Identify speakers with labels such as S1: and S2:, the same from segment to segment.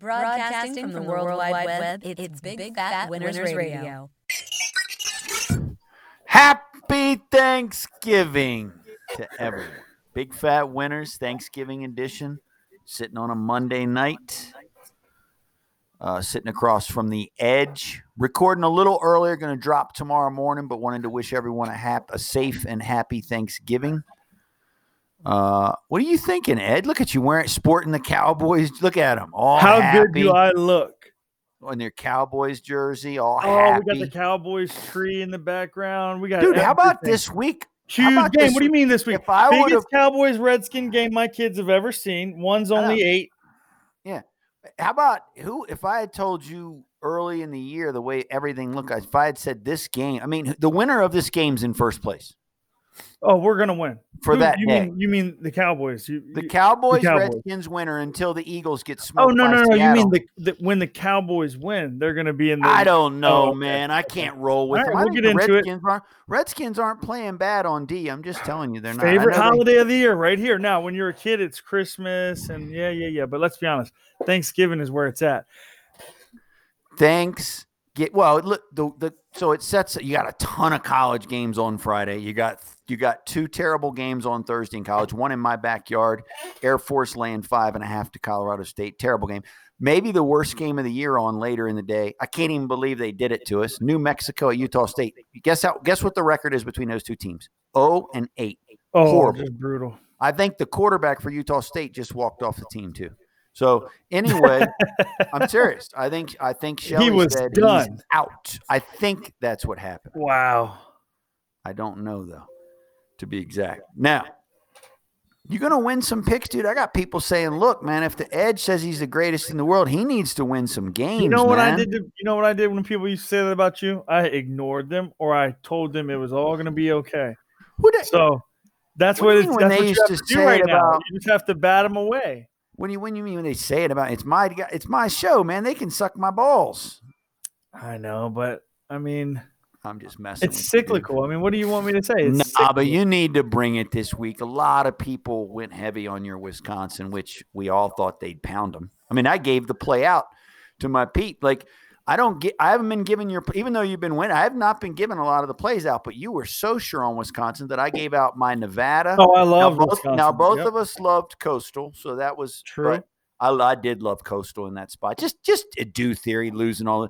S1: Broadcasting from the World Wide Web, it's Big Fat Winners Radio.
S2: Happy Thanksgiving to everyone. Big Fat Winners Thanksgiving edition, sitting on a Monday night, uh, sitting across from the edge. Recording a little earlier, going to drop tomorrow morning, but wanted to wish everyone a, hap- a safe and happy Thanksgiving. Uh, what are you thinking, Ed? Look at you wearing sporting the Cowboys. Look at them, all
S3: How
S2: happy
S3: good do I look?
S2: On their Cowboys jersey, all
S3: Oh,
S2: happy.
S3: we got the Cowboys tree in the background. We got
S2: Dude, how about this week?
S3: Huge game?
S2: this
S3: What do you mean this week?
S2: If I
S3: Biggest Cowboys Redskin game my kids have ever seen. One's only eight. Yeah.
S2: How about who? If I had told you early in the year the way everything looked, if I had said this game, I mean, the winner of this game's in first place
S3: Oh, we're gonna win
S2: for
S3: Who-
S2: that
S3: You
S2: day.
S3: mean you mean the Cowboys? You,
S2: the Cowboys,
S3: Cowboys.
S2: Redskins winner until the Eagles get oh, smoked.
S3: Oh no no no! You mean the, the when the Cowboys win, they're gonna be in the.
S2: I don't know,
S3: Oh,
S2: man. I can't roll with
S3: All
S2: them.
S3: we'll get
S2: the
S3: into it.
S2: Redskins aren't Redskins aren't playing bad on D. I'm just telling you, they're not.
S3: Favorite
S2: know they-
S3: holiday of the year right here. Now, when you're a kid, it's Christmas and yeah yeah yeah. But let's be honest, Thanksgiving is where it's at.
S2: Thanks. Get well. Look, the the so it sets. You got a ton of college games on Friday. You got you got two terrible games on Thursday in college. One in my backyard. Air Force laying five and a half to Colorado State. Terrible game. Maybe the worst game of the year on later in the day. I can't even believe they did it to us. New Mexico at Utah State. Guess how? Guess what the record is between those two teams? Oh and eight.
S3: Oh,
S2: Horrible.
S3: brutal.
S2: I think the quarterback for Utah State just walked off the team too. So anyway, I'm serious. I think I think Shelley
S3: was
S2: said
S3: done.
S2: he's out. I think that's what happened.
S3: Wow.
S2: I don't know though, to be exact. Now, you're gonna win some picks, dude. I got people saying, "Look, man, if the Edge says he's the greatest in the world, he needs to win some games."
S3: You know what I did? To, you know what I did when people used to say that about you? I ignored them, or I told them it was all going to be okay.
S2: Who the-
S3: So that's
S2: What
S3: what, it's, that's
S2: they
S3: what you
S2: used
S3: have
S2: to
S3: do
S2: say
S3: right
S2: it
S3: now.
S2: about-
S3: You just have to bat them away.
S2: What do you when you mean when they say it about it's my it's my show, man? They can suck my balls.
S3: I know, but I mean,
S2: I'm just messing.
S3: it's
S2: with you,
S3: cyclical. I mean, what do you want me to say? It's
S2: Nah,
S3: cyclical.
S2: but you need to bring it this week. A lot of people went heavy on your Wisconsin, which we all thought they'd pound them. I mean, I gave the play out to my Pete. Like, I don't get. I haven't been giving your, even though you've been winning. I have not been giving a lot of the plays out. But you were so sure on Wisconsin that I gave out my Nevada.
S3: Oh, I
S2: now
S3: love
S2: both,
S3: Wisconsin.
S2: now both
S3: Yep.
S2: of us loved Coastal, so that was
S3: True.
S2: I, I did love Coastal in that spot. Just just a do theory, losing all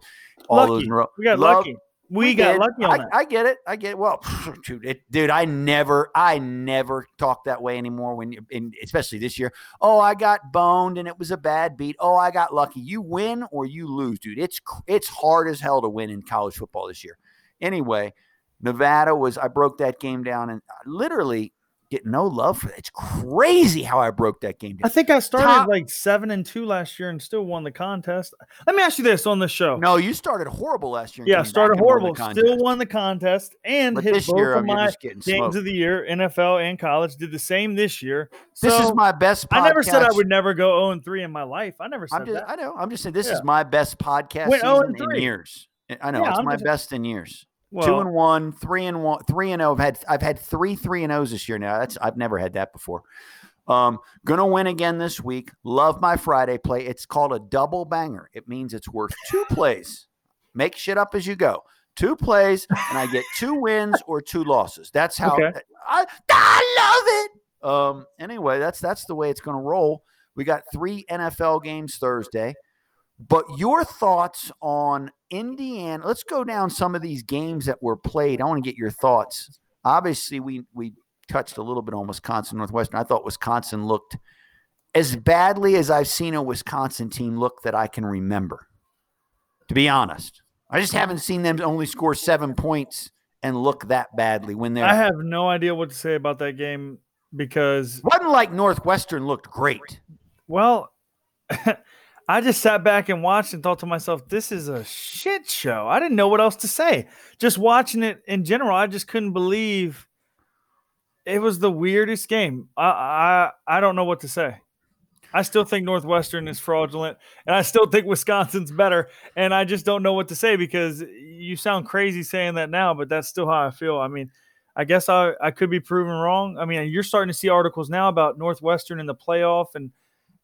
S2: all those
S3: Lucky.
S2: in a row.
S3: We got
S2: Love-
S3: lucky. We, got
S2: did.
S3: lucky on
S2: I,
S3: that.
S2: I get it. I get it. Well, dude, it, dude, I never, I never talk that way anymore. When, you, in, especially this year. Oh, I got boned and it was a bad beat. Oh, I got lucky. You win or you lose, dude. It's it's hard as hell to win in college football this year. Anyway, Nevada was. I broke that game down and uh, literally get no love for it. It's crazy how I broke that game
S3: I think I started
S2: Top-
S3: like seven and two last year and still won the contest. Let me ask you this on the show.
S2: No, you started horrible last year.
S3: yeah, started
S2: and won
S3: horrible. Still won the contest and
S2: But
S3: hit both
S2: year,
S3: of my games
S2: smoked.
S3: of the year, NFL and college. Did the same this year.
S2: This is my best. Podcast.
S3: I never said I would never go 0 and 3 in my life. I never said
S2: just,
S3: that.
S2: I know. I'm just saying this
S3: Yeah.
S2: is my best podcast
S3: Went 0
S2: season in
S3: oh
S2: years. I know
S3: Yeah,
S2: it's
S3: I'm
S2: my
S3: just-
S2: best in years.
S3: Well,
S2: two and one, three and one, three and zero. I've had I've had three three and O's this year now. That's I've never had that before. Um, gonna win again this week. Love my Friday play. It's called a double banger. It means it's worth two plays. Make shit up as you go. Two plays, and I get two wins or two losses. That's how
S3: Okay.
S2: I, I love it. Um, anyway, that's that's the way it's gonna roll. We got three NFL games Thursday. But your thoughts on Indiana? Let's go down some of these games that were played. I want to get your thoughts. Obviously, we we touched a little bit on Wisconsin Northwestern. I thought Wisconsin looked as badly as I've seen a Wisconsin team look that I can remember. To be honest, I just haven't seen them only score seven points and look that badly when they're.
S3: I have no idea what to say about that game because,
S2: wasn't like Northwestern looked great.
S3: well, I just sat back and watched and thought to myself, this is a shit show. I didn't know what else to say. Just watching it in general, I just couldn't believe it was the weirdest game. I I, I don't know what to say. I still think Northwestern is fraudulent, and I still think Wisconsin's better. And I just don't know what to say because you sound crazy saying that now, but that's still how I feel. I mean, I guess I, I could be proven wrong. I mean, you're starting to see articles now about Northwestern in the playoff, and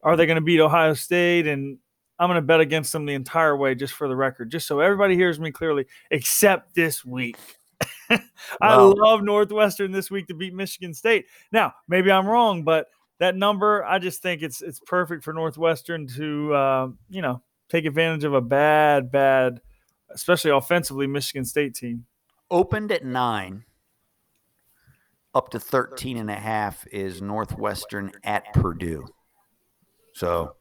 S3: are they going to beat Ohio State? And I'm going to bet against them the entire way, just for the record, just so everybody hears me clearly, except this week. I
S2: Wow.
S3: love Northwestern this week to beat Michigan State. Now, maybe I'm wrong, but that number, I just think it's it's perfect for Northwestern to uh, you know take advantage of a bad, bad, especially offensively Michigan State team.
S2: Opened at nine, up to 13 and a half is Northwestern at Purdue. So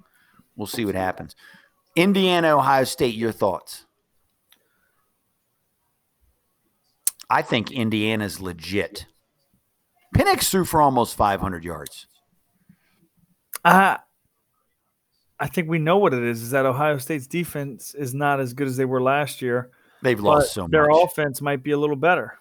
S2: we'll see what happens. Indiana, Ohio State, your thoughts? I think Indiana's legit. Penix threw for almost 500 yards.
S3: I I think we know what it is. Is that Ohio State's defense is not as good as they were last year.
S2: They've lost so
S3: their offense might be a little better.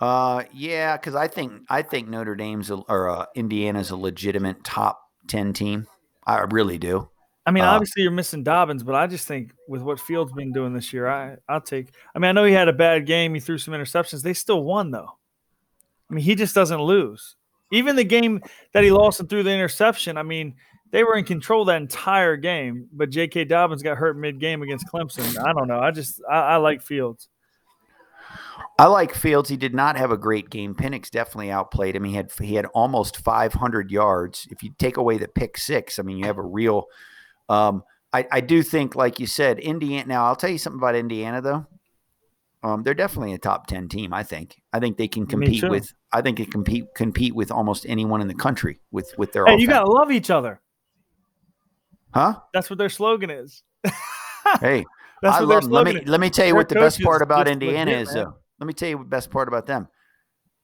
S2: Uh, yeah, because I think I think Notre Dame's a, or uh, Indiana's a legitimate top ten team. I really do.
S3: I mean,
S2: Uh,
S3: obviously you're missing Dobbins, but I just think with what Fields been doing this year, I I'll take. I mean, I know he had a bad game. He threw some interceptions. They still won though. I mean, he just doesn't lose. Even the game that he lost and threw the interception. I mean, they were in control that entire game, but J.K. Dobbins got hurt mid-game against Clemson. I don't know. I just I, I like Fields.
S2: I like Fields. He did not have a great game. Penix definitely outplayed him. He had he had almost 500 yards. If you take away the pick six, I mean, you have a real. Um, I, I do think, like you said, Indiana. Now, I'll tell you something about Indiana, though. Um, they're definitely a top 10 team. I think. I think they can compete with. I think they compete compete with almost anyone in the country with with their.
S3: Hey,
S2: offense.
S3: you gotta love each other.
S2: huh?
S3: That's what their slogan is.
S2: Hey,
S3: That's
S2: I love. Let me let me tell you
S3: Their
S2: what the best part about Indiana
S3: legit,
S2: is,
S3: man.
S2: though. Let me tell you what the best part about them.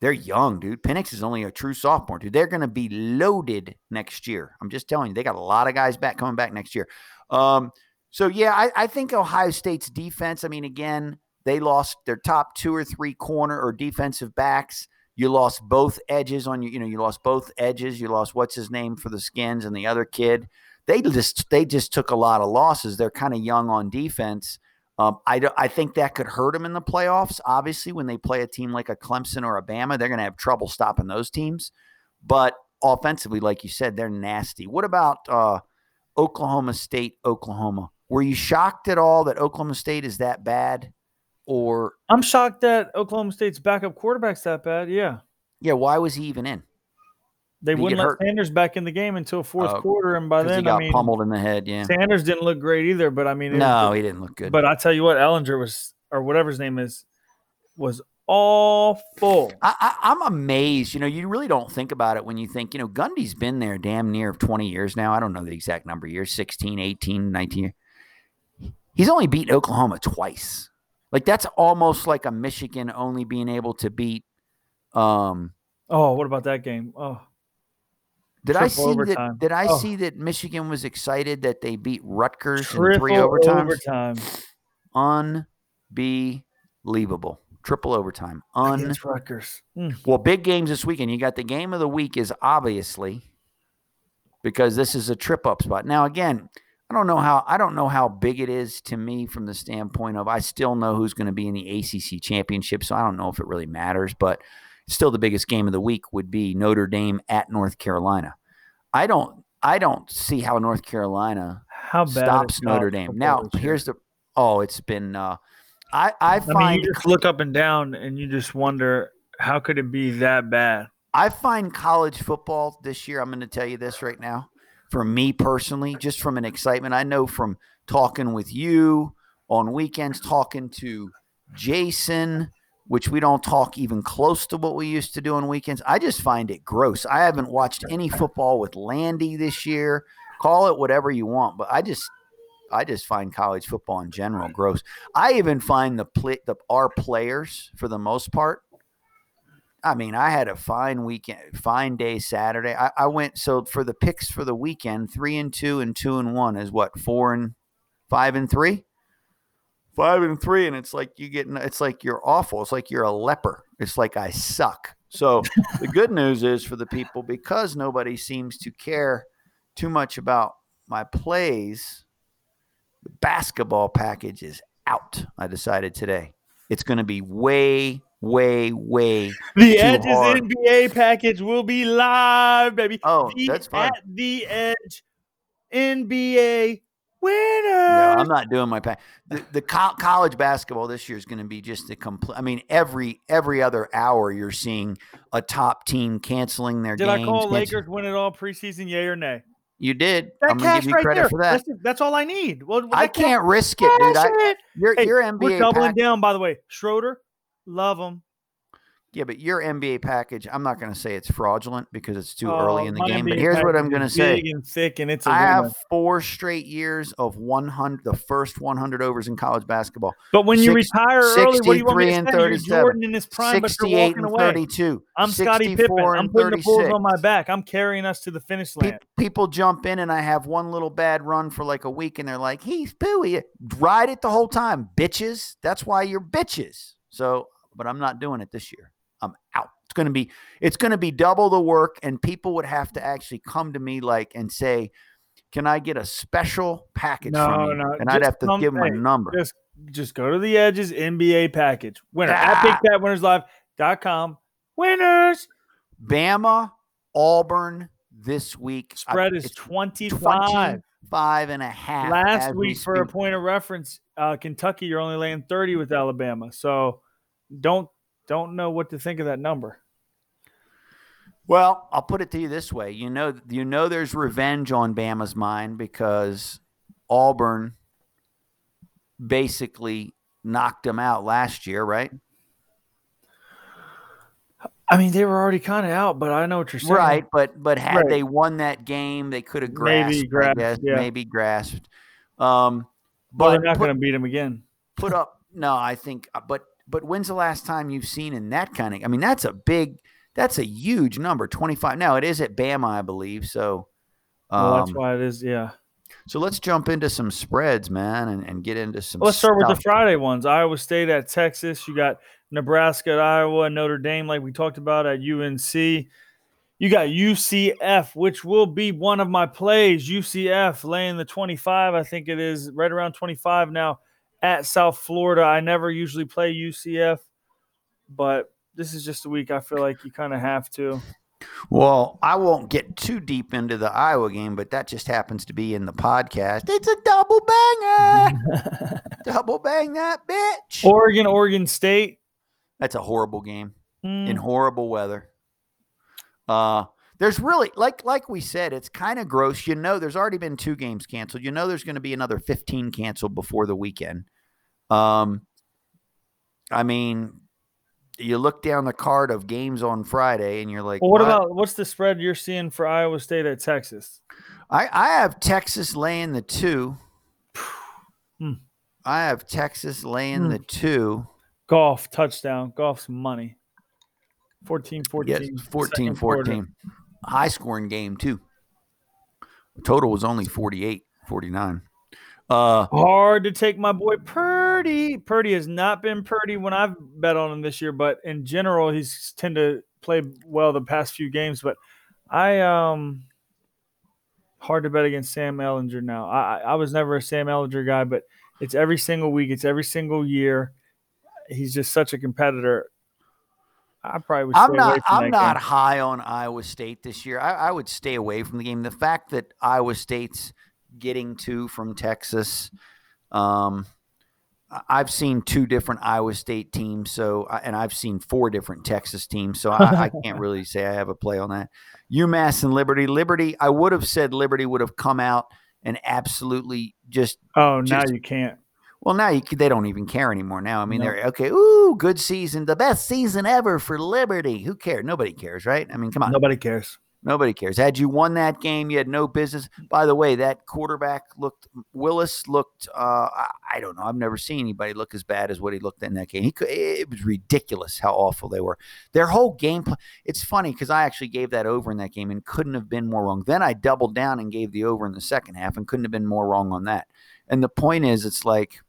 S2: They're young, dude. Penix is only a true sophomore, dude. They're going to be loaded next year. I'm just telling you, they got a lot of guys back coming back next year. Um, so yeah, I, I think Ohio State's defense. I mean, again, they lost their top two or three corner or defensive backs. You lost both edges on you. You know, you lost both edges. You lost what's his name for the Skins and the other kid. They just they just took a lot of losses. They're kind of young on defense. Um, I, I think that could hurt them in the playoffs. Obviously, when they play a team like a Clemson or a Bama, they're going to have trouble stopping those teams. But offensively, like you said, they're nasty. What about uh, Oklahoma State, Oklahoma? Were you shocked at all that Oklahoma State is that bad? Or
S3: I'm shocked that Oklahoma State's backup quarterback's that bad. Yeah.
S2: yeah, why was he even in?
S3: They wouldn't let
S2: hurt?
S3: Sanders back in the game until fourth
S2: Oh,
S3: quarter, and by
S2: Because he
S3: then,
S2: got
S3: I mean,
S2: pummeled in the head. Yeah.
S3: Sanders didn't look great either. But I mean,
S2: No,
S3: was-
S2: he didn't look good.
S3: but I tell you what, Ellinger was, or whatever his name is, was awful.
S2: I, I, I'm amazed. You know, you really don't think about it when you think, you know, Gundy's been there damn near 20 years now. I don't know the exact number of years 16, 18, 19 years. He's only beat Oklahoma twice. Like, that's almost like a Michigan only being able to beat. Um,
S3: Oh, what about that game? Oh,
S2: did I see
S3: overtime.
S2: that? Did I
S3: Oh.
S2: see that Michigan was excited that they beat Rutgers in
S3: triple
S2: three overtimes?
S3: overtime
S2: Unbelievable. Triple overtime. Un.
S3: against Rutgers. Mm.
S2: Well, big games this weekend. You got the game of the week is obviously because this is a trip up spot. Now, again, I don't know how I don't know how big it is to me from the standpoint of I still know who's going to be in the ACC championship, so I don't know if it really matters. But still, the biggest game of the week would be Notre Dame at North Carolina. I don't I don't see how North Carolina
S3: How bad
S2: stops Notre Dame. Now, here's the oh, it's been uh, I I
S3: I
S2: find
S3: mean, you just look up and down, and you just wonder how could it be that bad?
S2: I find college football this year, I'm going to tell you this right now, for me personally, just from an excitement. I know from talking with you on weekends, talking to Jason, which we don't talk even close to what we used to do on weekends. I just find it gross. I haven't watched any football with Landy this year. Call it whatever you want, but I just I just find college football in general gross. I even find the play, the our players for the most part I mean, I had a fine weekend, fine day Saturday. I, I went so for the picks for the weekend, three and two and two and one is what four and five and three, five and three, and it's like you get, it's like you're awful. It's like you're a leper. It's like I suck. So the good news is for the people because nobody seems to care too much about my plays. The basketball package is out. I decided today it's going to be way, way, way
S3: The Edge's
S2: hard.
S3: NBA package will be live, baby.
S2: Oh,
S3: The-
S2: that's fine.
S3: At the Edge NBA winners.
S2: No, I'm not doing my pack. The, the co- college basketball this year is going to be just a complete. I mean, every every other hour you're seeing a top team canceling their
S3: Did
S2: games.
S3: I call
S2: cancel-
S3: Lakers win it all preseason? Yay or nay?
S2: You did.
S3: That
S2: I'm going to
S3: cash
S2: give you
S3: right
S2: credit
S3: there.
S2: for that.
S3: That's. That's all I need. Well,
S2: I can't risk it, dude. I,
S3: cash it.
S2: your
S3: Hey,
S2: your
S3: We're doubling
S2: pack-
S3: down, by the way. Schroeder, love him.
S2: Yeah, but your NBA package, I'm not going to say it's fraudulent because it's too early
S3: Oh,
S2: in the game. But here's what I'm going to say.
S3: Big and thick, and it's a
S2: I
S3: winner.
S2: have four straight years of 100, the first 100 overs in college basketball.
S3: But when you
S2: six-
S3: retire early, what do you want
S2: 63
S3: me to
S2: and
S3: say? You're
S2: 37,
S3: Jordan in his prime, but you're
S2: 68
S3: walking
S2: and
S3: away.
S2: 32.
S3: I'm Scottie Pippen. I'm putting the Bulls on my back. I'm carrying us to the finish
S2: Pe-
S3: line.
S2: people jump in and I have one little bad run for like a week and they're like, he's pooey. Ride it the whole time, bitches. That's why you're bitches. So, but I'm not doing it this year. I'm out. It's going to be, it's going to be double the work and people would have to actually come to me like and say, can I get a special package
S3: No,
S2: from you?
S3: no,
S2: And I'd have to give them a number.
S3: Just just go to the edges NBA package. Winner at
S2: Ah.
S3: BigFatWinnersLive.com. Winners
S2: Bama, Auburn this week. I-
S3: spread is 25.
S2: 25 and a half.
S3: Last
S2: as we
S3: week, for a point of reference, uh, Kentucky, you're only laying 30 with Alabama. So don't don't know what to think of that number.
S2: Well, I'll put it to you this way: you know, you know, there's revenge on Bama's mind because Auburn basically knocked them out last year, right?
S3: I mean, they were already kind of out, but I know what you're saying.
S2: Right, but but had
S3: Right.
S2: they won that game, they could have
S3: Maybe
S2: grasped,
S3: grasped,
S2: I guess,
S3: yeah.
S2: maybe grasped. Um,
S3: But they're not going to beat them again.
S2: put up. No, I think, uh, but but when's the last time you've seen in that kind of? I mean, that's a big, that's a huge number, twenty five. Now it is at Bama, I believe. So,
S3: Well, that's
S2: um,
S3: why it is. Yeah.
S2: So let's jump into some spreads, man, and, and get into some.
S3: Let's start with the. Friday ones. Iowa State at Texas. You got Nebraska at Iowa, Notre Dame, like we talked about at UNC. You got UCF, which will be one of my plays. UCF laying the 25, I think it is right around 25 now at South Florida. I never usually play UCF, but this is just a week I feel like you kind of have to.
S2: Well, I won't get too deep into the Iowa game, but that just happens to be in the podcast. It's a double banger. double bang that bitch.
S3: Oregon, Oregon State.
S2: That's a horrible game
S3: Hmm,
S2: in horrible weather. Uh there's really like like we said, it's kind of gross. You know, there's already been two games canceled. You know, there's going to be another 15 canceled before the weekend. Um, I mean, you look down the card of games on Friday, and you're like,
S3: well, what
S2: "What?"
S3: about what's the spread you're seeing for Iowa State at Texas?
S2: I, I have Texas laying the two.
S3: Hmm.
S2: I have Texas laying
S3: Hmm.
S2: the two.
S3: Golf touchdown. Golf's money. 14 14.
S2: Yes, 14
S3: second quarter.
S2: 14. High scoring game, too. Total was only 48 49. Uh,
S3: Hard to take my boy Purdy. Purdy has not been Purdy when I've bet on him this year, but in general, he's tend to play well the past few games. But I um hard to bet against Sam Ehlinger now. I I I was never a Sam Ehlinger guy, but it's every single week, it's every single year. He's just such a competitor. I probably would.
S2: I'm
S3: stay away
S2: not.
S3: from
S2: I'm
S3: that
S2: not
S3: game.
S2: high on Iowa State this year. I, I would stay away from the game. The fact that Iowa State's getting to from Texas, um, I've seen two different Iowa State teams. So, and I've seen four different Texas teams. So I, I can't really say I have a play on that. UMass and Liberty. Liberty. I would have said Liberty would have come out and absolutely just
S3: Oh, now
S2: just-
S3: you can't.
S2: well, now you, they don't even care anymore. Now, I mean,
S3: No.
S2: they're okay. Ooh, good season, the best season ever for Liberty. Who cares? Nobody cares, right? I mean, come on,
S3: Nobody cares.
S2: Nobody cares. Had you won that game, you had no business. By the way, that quarterback looked Willis looked. Uh, I, don't know. I've never seen anybody look as bad as what he looked in that game. He could, it was ridiculous how awful they were. Their whole game. It's funny because I actually gave that over in that game and couldn't have been more wrong. Then I doubled down and gave the over in the second half and couldn't have been more wrong on that. And the point is, it's like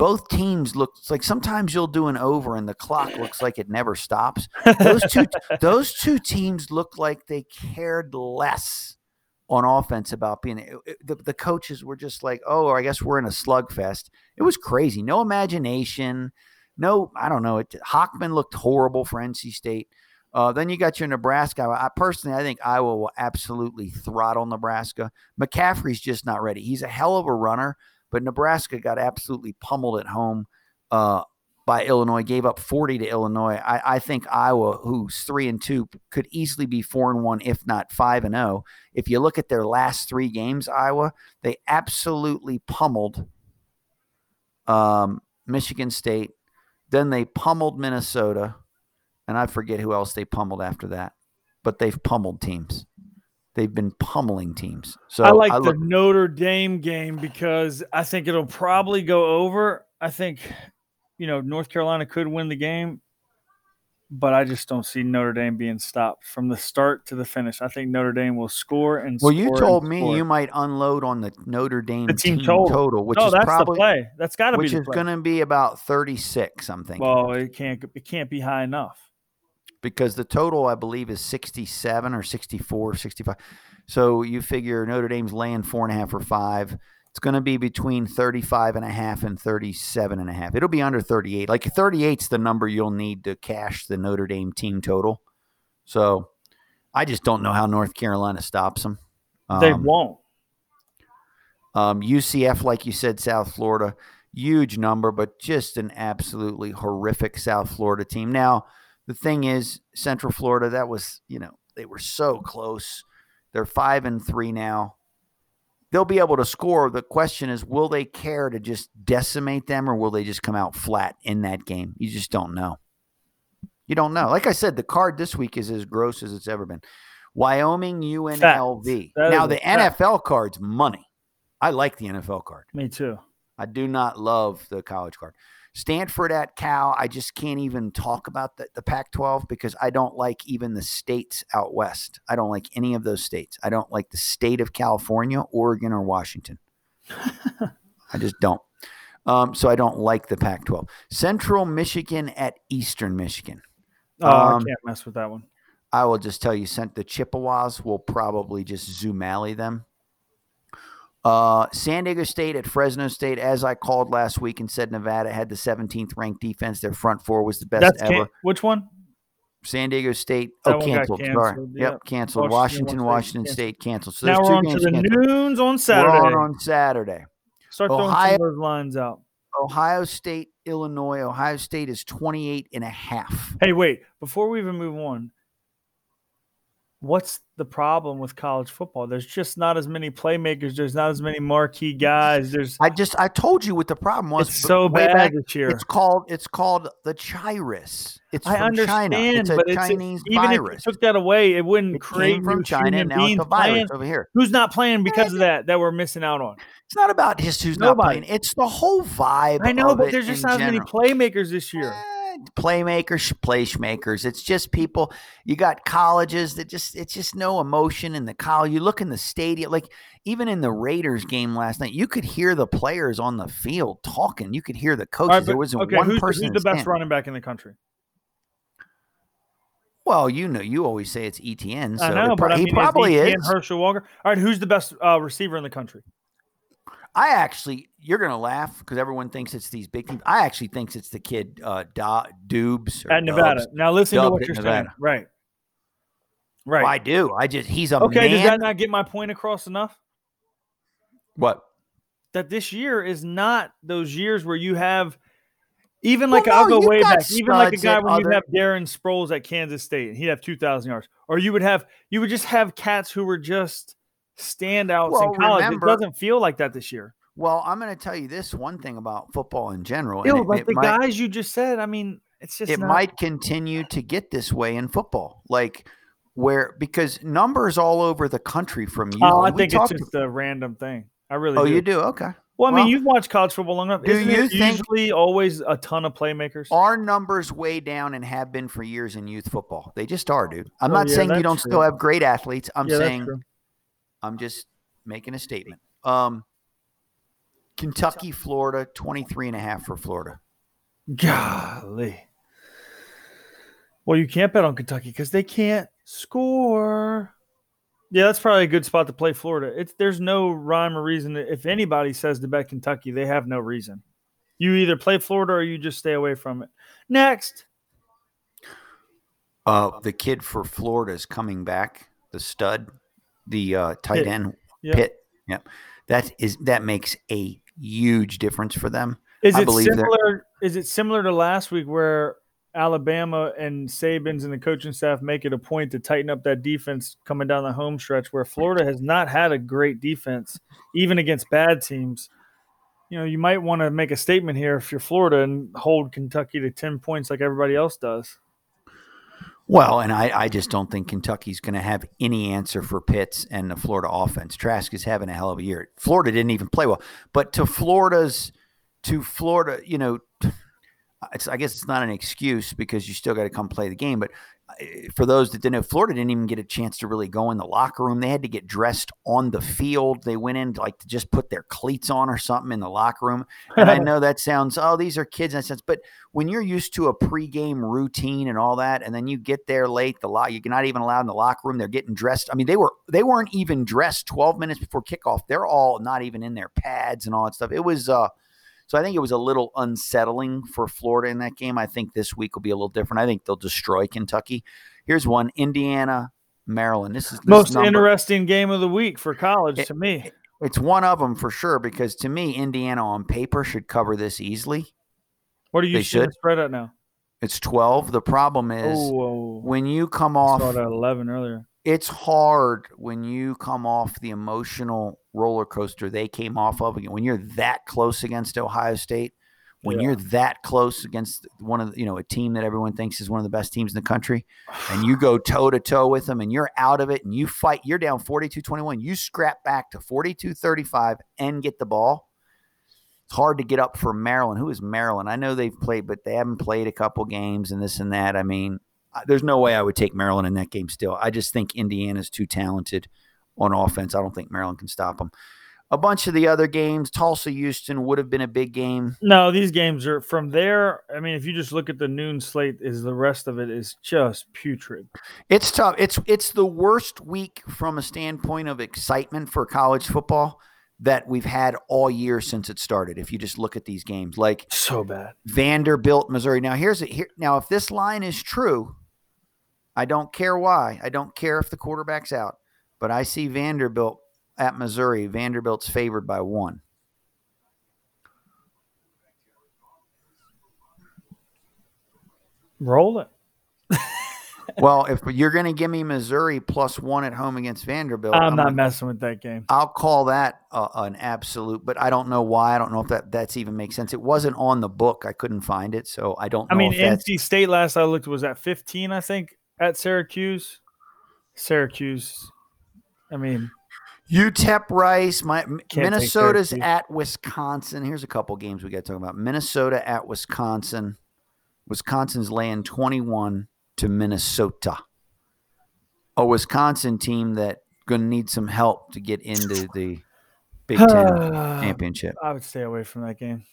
S2: both teams look like sometimes you'll do an over and the clock looks like it never stops. Those two those two teams look like they cared less on offense about being it- it- the, the coaches were just like, oh, I guess we're in a slugfest. It was crazy. No imagination. No, I don't know. It Hockman looked horrible for NC State. Uh, then you got your Nebraska. I personally, I think Iowa will absolutely throttle Nebraska. McCaffrey's just not ready. He's a hell of a runner, but Nebraska got absolutely pummeled at home uh, by Illinois. Gave up forty to Illinois. I, I, think Iowa, who's three and two, could easily be four and one, if not five and zero. If you look at their last three games, Iowa they absolutely pummeled um, Michigan State. Then they pummeled Minnesota and I forget who else they pummeled after that, but they've pummeled teams. They've been pummeling teams. So
S3: I like I look- the Notre Dame game because I think it'll probably go over. I think, you know, North Carolina could win the game, but I just don't see Notre Dame being stopped from the start to the finish. I think Notre Dame will score and
S2: well.
S3: Score
S2: you told me score. you might unload on the Notre Dame
S3: the team,
S2: team
S3: total.
S2: total. which
S3: no,
S2: is
S3: that's
S2: probably
S3: the play. That's got to be
S2: which is going to be about thirty six. I'm thinking.
S3: Well, it can't it can't be high enough
S2: because the total I believe is 67 or 64, 65. So you figure Notre Dame's laying four and a half or five. It's going to be between 35 and a half and 37 and a half. It'll be under 38. Like 38's the number you'll need to cash the Notre Dame team total. So I just don't know how North Carolina stops them.
S3: Um, they won't.
S2: Um, UCF, like you said, South Florida, huge number, but just an absolutely horrific South Florida team. Now, the thing is, Central Florida, that was, you know, they were so close. They're five and three now. They'll be able to score. The question is, will they care to just decimate them or will they just come out flat in that game? You just don't know. You don't know. Like I said, the card this week is as gross as it's ever been. Wyoming, UNLV. Now, the NFL card's money. I like the NFL card.
S3: Me too.
S2: I do not love the college card. Stanford at Cal, I just can't even talk about the, the Pac 12 because I don't like even the states out west. I don't like any of those states. I don't like the state of California, Oregon, or Washington. I just don't. Um, so I don't like the Pac 12. Central Michigan at Eastern Michigan.
S3: Oh, um, I can't mess with that one.
S2: I will just tell you, sent the Chippewas will probably just zoom alley them. Uh, San Diego State at Fresno State, as I called last week and said Nevada had the 17th ranked defense. Their front four was the best
S3: That's
S2: ever.
S3: Can- which one?
S2: San Diego State.
S3: That
S2: oh, canceled.
S3: canceled.
S2: Sorry. Yep. yep, canceled. Washington, Washington, Washington State canceled. So
S3: now we're on to the canceled. noons on Saturday.
S2: We're on on Saturday.
S3: Start throwing Ohio, some of those lines out.
S2: Ohio State, Illinois. Ohio State is 28 and a half.
S3: Hey, wait. Before we even move on, what's the problem with college football? There's just not as many playmakers. There's not as many marquee guys. There's
S2: I just I told you what the problem was.
S3: It's so bad back, this year.
S2: It's called it's called the chirus. It's
S3: I
S2: from
S3: understand,
S2: China. It's a
S3: but
S2: Chinese
S3: it's a, even
S2: virus.
S3: if you took that away, it wouldn't
S2: it
S3: create
S2: from China. And now it's a virus
S3: playing.
S2: over here.
S3: Who's not playing because of that? That we're missing out on.
S2: It's not about just who's
S3: Nobody.
S2: not playing. It's the whole vibe.
S3: I know, but
S2: there's
S3: just not as many playmakers this year.
S2: Eh, playmakers, placemakers. It's just people. You got colleges that just it's just no emotion in the college. You look in the stadium, like even in the Raiders game last night, you could hear the players on the field talking. You could hear the coaches.
S3: Right,
S2: there wasn't
S3: okay,
S2: one
S3: who's,
S2: person.
S3: Who's the best running back in the country?
S2: Well, you know, you always say it's ETN. So
S3: I know,
S2: pro-
S3: but I mean,
S2: he probably
S3: is.
S2: is.
S3: Herschel Walker. All right, who's the best uh, receiver in the country?
S2: I actually, you're gonna laugh because everyone thinks it's these big teams. I actually think it's the kid uh, da- Doubs
S3: at Nevada.
S2: Doubs,
S3: now listen to what you're saying. Right. Right.
S2: Well, I do. I just he's a
S3: okay.
S2: man.
S3: Does that not get my point across enough?
S2: What?
S3: That this year is not those years where you have even like
S2: well,
S3: I'll go way back. Even like a guy when
S2: other-
S3: you have Darren Sproles at Kansas State and he'd have two thousand yards, or you would have you would just have cats who were just standouts
S2: Well,
S3: in college.
S2: remember-
S3: it doesn't feel like that this year.
S2: Well, I'm going to tell you this one thing about football in general.
S3: Like the
S2: might-
S3: guys you just said. I mean, it's just
S2: it
S3: not,
S2: might continue to get this way in football, like where because numbers all over the country from you.
S3: Oh, I think it's just a random thing. I really.
S2: Oh,
S3: do.
S2: you do? Okay.
S3: Well, I mean,
S2: Well,
S3: you've watched college football long enough.
S2: do
S3: Isn't
S2: you think-
S3: usually always a ton of playmakers?
S2: Our numbers way down and have been for years in youth football. They just are, dude. I'm
S3: Oh,
S2: not
S3: yeah,
S2: saying you don't
S3: true.
S2: still have great athletes. I'm
S3: yeah,
S2: saying. I'm just making a statement. Um, Kentucky, Florida, 23 and a half for Florida.
S3: Golly. Well, you can't bet on Kentucky because they can't score. Yeah, that's probably a good spot to play Florida. It's there's no rhyme or reason. If anybody says to bet Kentucky, they have no reason. You either play Florida or you just stay away from it. Next.
S2: Uh, the kid for Florida is coming back. The stud, the uh, tight
S3: Pitt.
S2: end
S3: Yeah.
S2: Pitt. Yep, that is that makes a huge difference for them.
S3: Is
S2: I
S3: it similar? Is it similar to last week where Alabama and Saban's and the coaching staff make it a point to tighten up that defense coming down the home stretch, where Florida has not had a great defense, even against bad teams? You know, you might want to make a statement here if you're Florida and hold Kentucky to ten points like everybody else does.
S2: Well, and I, I just don't think Kentucky's going to have any answer for Pitts and the Florida offense. Trask is having a hell of a year. Florida didn't even play well, but to Florida's, to Florida, you know, I guess it's not an excuse because you still got to come play the game. But for those that didn't know, Florida didn't even get a chance to really go in the locker room. They had to get dressed on the field. They went in like to just put their cleats on or something in the locker room. And I know that sounds, oh, these are kids in that sense, but when you're used to a pregame routine and all that, and then you get there late, the lot you're not even allowed in the locker room. They're getting dressed. I mean, they were they weren't even dressed 12 minutes before kickoff. They're all not even in their pads and all that stuff. It was uh so I think it was a little unsettling for Florida in that game. I think this week will be a little different. I think they'll destroy Kentucky. Here's one: Indiana, Maryland. This is this
S3: Most
S2: number-
S3: interesting game of the week for college
S2: It-
S3: to me.
S2: It's one of them for sure because to me, Indiana on paper should cover this easily.
S3: What are you
S2: should.
S3: spread at now?
S2: It's 12. The problem is
S3: Oh,
S2: when you come off
S3: saw it at eleven earlier.
S2: It's hard when you come off the emotional roller coaster they came off of when you're that close against Ohio State, when
S3: Yeah.
S2: you're that close against one of the, you know a team that everyone thinks is one of the best teams in the country, and you go toe to toe with them and you're out of it and you fight, you're down 42-21, you scrap back to 42-35 and get the ball. It's hard to get up for Maryland. Who is Maryland? I know they've played, but they haven't played a couple games and this and that. I mean, there's no way I would take Maryland in that game still. I just think Indiana's too talented on offense. I don't think Maryland can stop them. A bunch of the other games, Tulsa Houston would have been a big game.
S3: No, these games are from there. I mean, if you just look at the noon slate, is the rest of it is just putrid.
S2: It's tough. It's it's the worst week from a standpoint of excitement for college football that we've had all year since it started. If you just look at these games, like
S3: So bad.
S2: Vanderbilt, Missouri. Now here's it. Here now, if this line is true, I don't care why. I don't care if the quarterback's out, but I see Vanderbilt at Missouri. Vanderbilt's favored by one.
S3: Roll it.
S2: well, if you're going to give me Missouri plus one at home against Vanderbilt,
S3: I'm not
S2: gonna-
S3: messing with that game.
S2: I'll call that uh, an absolute, but I don't know why. I don't know if that that's even makes sense. It wasn't on the book. I couldn't find it, so I don't. Know
S3: I mean, NC State last I looked was at 15, I think, at Syracuse. Syracuse. I mean,
S2: UTEP Rice, my Minnesota's at Wisconsin. Here's a couple games we got to talk about. Minnesota at Wisconsin. Wisconsin's laying 21 to Minnesota. A Wisconsin team that going to need some help to get into the Big Ten championship.
S3: I would stay away from that game.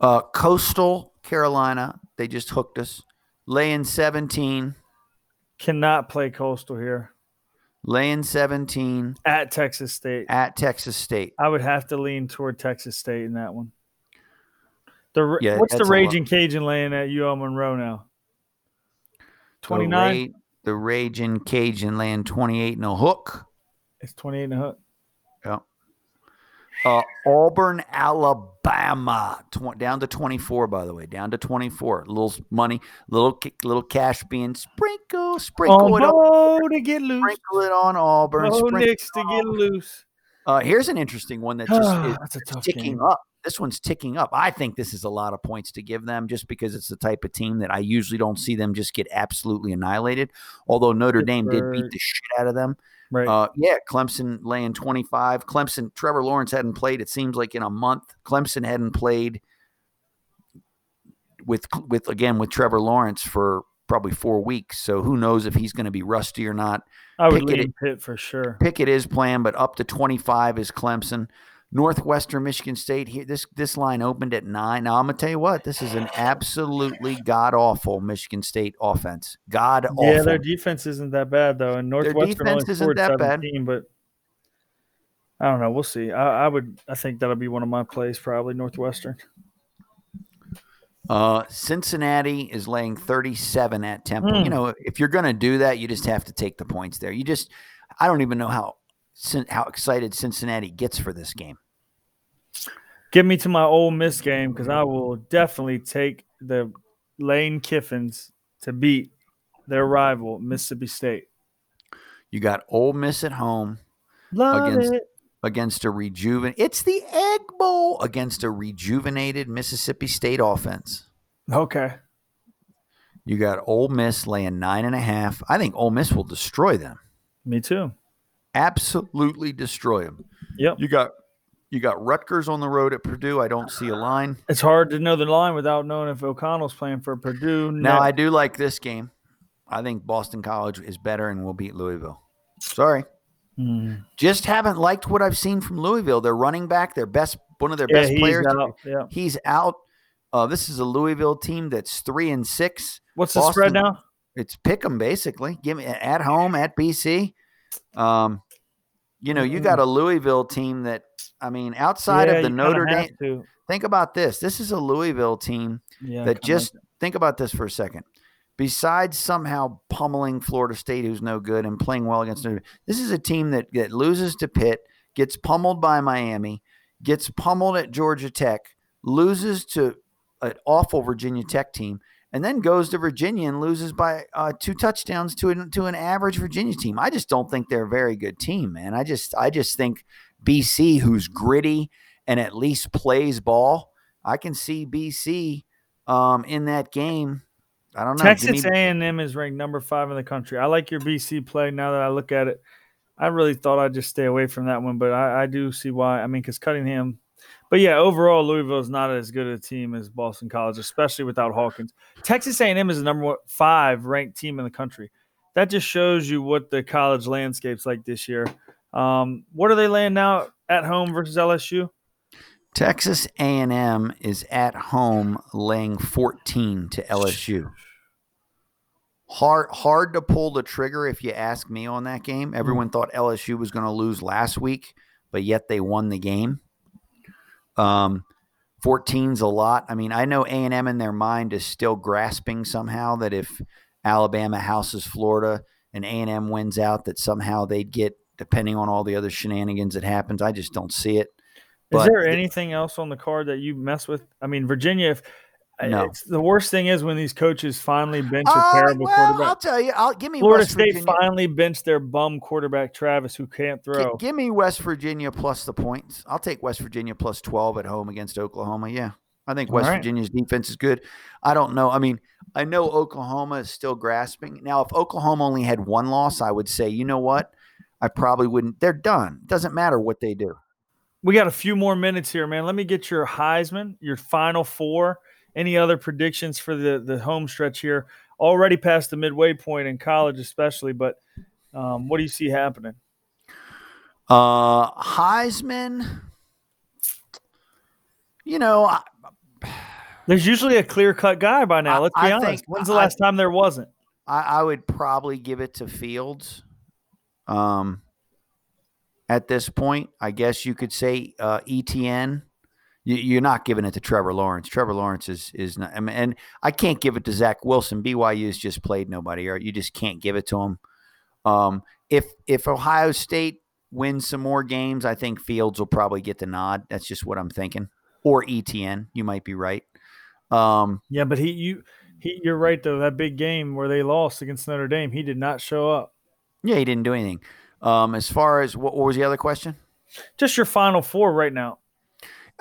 S2: Uh, Coastal Carolina, they just hooked us. Laying 17,
S3: Cannot play Coastal here
S2: laying 17
S3: at Texas State.
S2: at Texas State.
S3: I would have to lean toward Texas State in that one. The
S2: Yeah,
S3: what's the
S2: that's a lot.
S3: Raging Cajun laying at UL Monroe now?
S2: The
S3: 29.
S2: Ra- The Raging Cajun laying 28 and a hook.
S3: It's 28 and a hook.
S2: Uh, Auburn, Alabama, tw- down to 24, by the way, down to 24. Little money, little little cash being sprinkle, sprinkle it up,
S3: Oh, to get loose.
S2: sprinkle it on Auburn.
S3: Oh, Knicks to get
S2: on-
S3: loose.
S2: Uh, here's an interesting one that just is
S3: That's a tough
S2: ticking
S3: game.
S2: up. This one's ticking up. I think this is a lot of points to give them just because it's the type of team that I usually don't see them just get absolutely annihilated. Although Notre Dame did beat the shit out of them.
S3: Right.
S2: Uh, yeah, Clemson laying 25. Clemson, Trevor Lawrence hadn't played, it seems like in a month. Clemson hadn't played with, with again, with Trevor Lawrence for probably four weeks. So who knows if he's going to be rusty or not.
S3: I would
S2: Pickett-
S3: lean Pitt for sure.
S2: Pickett is playing, but up to 25 is Clemson. Northwestern Michigan State here. This this line opened at nine. Now I'm gonna tell you what, this is an absolutely god awful Michigan State offense. God awful.
S3: Yeah, their defense isn't that bad though, and Northwestern
S2: defense
S3: only
S2: isn't
S3: scored
S2: that bad.
S3: but I don't know. We'll see. I, I would. I think that'll be one of my plays, probably Northwestern.
S2: Uh, Cincinnati is laying 37 at Temple.
S3: Hmm.
S2: You know, if you're going to do that, you just have to take the points there. You just, I don't even know how how excited Cincinnati gets for this game.
S3: Get me to my Ole Miss game because I will definitely take the Lane Kiffins to beat their rival, Mississippi State.
S2: You got Ole Miss at home
S3: Love
S2: Against-
S3: it.
S2: against a rejuven. It's the Egg Bowl against a rejuvenated Mississippi State offense.
S3: Okay.
S2: You got Ole Miss laying nine and a half. I think Ole Miss will destroy them.
S3: Me too.
S2: Absolutely destroy them.
S3: Yep.
S2: You got you got Rutgers on the road at Purdue. I don't see a line.
S3: It's hard to know the line without knowing if O'Connell's playing for Purdue.
S2: Now I do like this game. I think Boston College is better and will beat Louisville. Sorry.
S3: Mm.
S2: Just haven't liked what I've seen from Louisville. They're running back, their best one of their
S3: Yeah,
S2: best
S3: he's
S2: players.
S3: out. Yeah.
S2: He's out. Uh, this is a Louisville team that's three and six.
S3: What's the spread now?
S2: It's pick 'em basically. Give me at home at BC. Um, you know, you got a Louisville team that I mean, outside
S3: Yeah,
S2: of the Notre Dame. Think about this. This is a Louisville team
S3: Yeah,
S2: that just
S3: like
S2: think about this for a second. Besides somehow pummeling Florida State, who's no good, and playing well against Notre Dame, this is a team that, that loses to Pitt, gets pummeled by Miami, gets pummeled at Georgia Tech, loses to an awful Virginia Tech team, and then goes to Virginia and loses by uh, two touchdowns to an, to an average Virginia team. I just don't think they're a very good team, man. I just I just think BC, who's gritty and at least plays ball, I can see BC um, in that game. I don't know.
S3: Texas A&M is ranked number five in the country. I like your BC play. Now that I look at it, I really thought I'd just stay away from that one, but I, I do see why. I mean, because Cunningham, but yeah, overall Louisville is not as good a team as Boston College, especially without Hawkins. Texas A&M is the number one, five ranked team in the country. That just shows you what the college landscape's like this year. Um, what are they laying now at home versus LSU?
S2: Texas A&M is at home laying 14 to LSU. Hard hard to pull the trigger if you ask me on that game. Everyone thought LSU was going to lose last week, but yet they won the game. Um 14's a lot. I mean, I know A&M in their mind is still grasping somehow that if Alabama houses Florida and A&M wins out that somehow they'd get depending on all the other shenanigans that happens. I just don't see it.
S3: Is
S2: But
S3: there anything else on the card that you mess with? I mean, Virginia. If
S2: No.
S3: it's, the worst thing is when these coaches finally bench a
S2: Uh,
S3: terrible
S2: well,
S3: quarterback.
S2: I'll tell you. I'll give me
S3: Florida
S2: West
S3: State
S2: Virginia.
S3: finally benched their bum quarterback Travis, who can't
S2: Gi-
S3: throw.
S2: give me West Virginia plus the points. I'll take West Virginia plus 12 at home against Oklahoma. Yeah. I think West
S3: right.
S2: Virginia's defense is good. I don't know. I mean, I know Oklahoma is still grasping. Now, if Oklahoma only had one loss, I would say, you know what? I probably wouldn't. They're done. Doesn't matter what they do.
S3: We got a few more minutes here, man. Let me get your Heisman, your final four. Any other predictions for the the home stretch here? Already past the midway point in college, especially. But um, what do you see happening?
S2: Uh, Heisman, you know, I,
S3: There's usually a clear cut guy by now. Let's be
S2: I
S3: honest.
S2: think-
S3: When's the
S2: I-
S3: last time there wasn't?
S2: I, I would probably give it to Fields. Um, at this point, I guess you could say uh, ETN. You, you're not giving it to Trevor Lawrence. Trevor Lawrence is is not, I mean, and I can't give it to Zach Wilson. BYU's just played nobody, or you just can't give it to him. Um, if if Ohio State wins some more games, I think Fields will probably get the nod. That's just what I'm thinking. Or ETN, you might be right. Um,
S3: Yeah, but he you he you're right though. That big game where they lost against Notre Dame, he did not show up.
S2: yeah, he didn't do anything. Um, as far as what, what was the other question?
S3: Just your final four right now.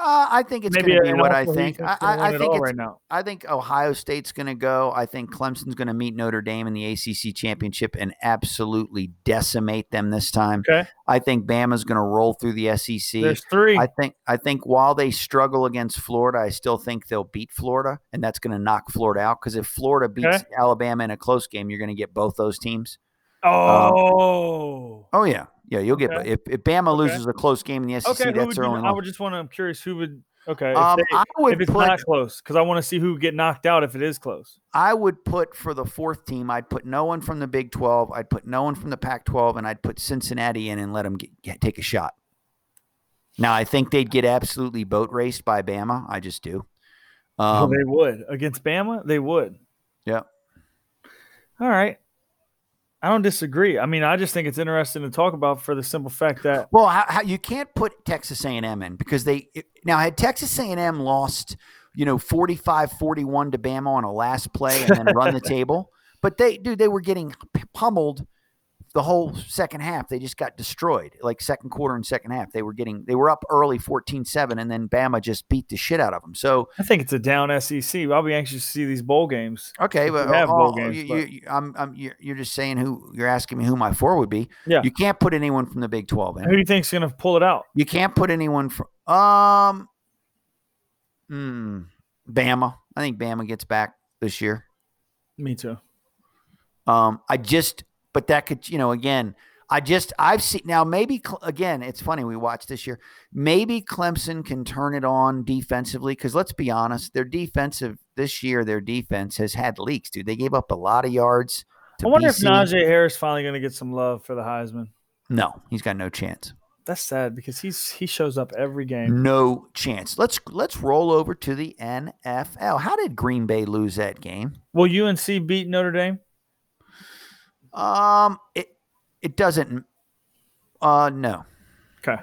S2: Uh, I think it's going to be what I
S3: also who you
S2: think. I, I, I think it's,
S3: right now.
S2: I think Ohio State's going to go. I think Clemson's going to meet Notre Dame in the ACC championship and absolutely decimate them this time.
S3: Okay.
S2: I think Bama's going to roll through the SEC.
S3: There's three.
S2: I think I think while they struggle against Florida, I still think they'll beat Florida, and that's going to knock Florida out. Because if Florida beats
S3: Okay.
S2: Alabama in a close game, you're going to get both those teams.
S3: oh.
S2: Oh yeah, yeah, you'll get.
S3: Okay.
S2: If, if Bama
S3: Okay.
S2: loses a close game in the SEC,
S3: okay.
S2: That's their only.
S3: I would just want to. I'm curious who would. Okay. If,
S2: Um,
S3: they-
S2: I would
S3: if it's
S2: put.
S3: not close, because I want to see who would get knocked out if it is close.
S2: I would put for the fourth team. I'd put no one from the Big Twelve. I'd put no one from the Pac-12, and I'd put Cincinnati in and let them get, get- take a shot. Now I think they'd get absolutely boat raced by Bama. I just do.
S3: Oh,
S2: Um,
S3: they would against Bama. They would.
S2: Yeah.
S3: All right. I don't disagree. I mean, I just think it's interesting to talk about for the simple fact that
S2: Well, how, how, you can't put Texas A&M in because they it- now had Texas A&M lost, you know, 45-41 to Bama on a last play and then run the table, but they dude, they were getting pummeled the whole second half. They just got destroyed. Like second quarter and second half, they were getting they were up early 14-7 and then Bama just beat the shit out of them. So,
S3: I think it's a down SEC. I'll be anxious to see these bowl games.
S2: okay, but
S3: have
S2: oh,
S3: bowl
S2: oh,
S3: games,
S2: you,
S3: but-
S2: you, you- I'm, I'm, you're, you're just saying who you're asking me who my four would be.
S3: Yeah.
S2: You can't put anyone from the Big 12 in.
S3: Who do you think's going to pull it out?
S2: You can't put anyone from um hmm, Bama. I think Bama gets back this year.
S3: Me too.
S2: Um I just but that could, you know, again, I just I've seen now maybe again, it's funny we watched this year. Maybe Clemson can turn it on defensively cuz let's be honest, their defensive this year their defense has had leaks, dude. They gave up a lot of yards
S3: I wonder
S2: BC.
S3: if Najee Harris finally going to get some love for the Heisman.
S2: No, he's got no chance.
S3: That's sad because he's he shows up every game.
S2: No chance. Let's let's roll over to the NFL. How did Green Bay lose that game?
S3: Will UNC beat Notre Dame?
S2: Um, it it doesn't. Uh, no,
S3: Okay.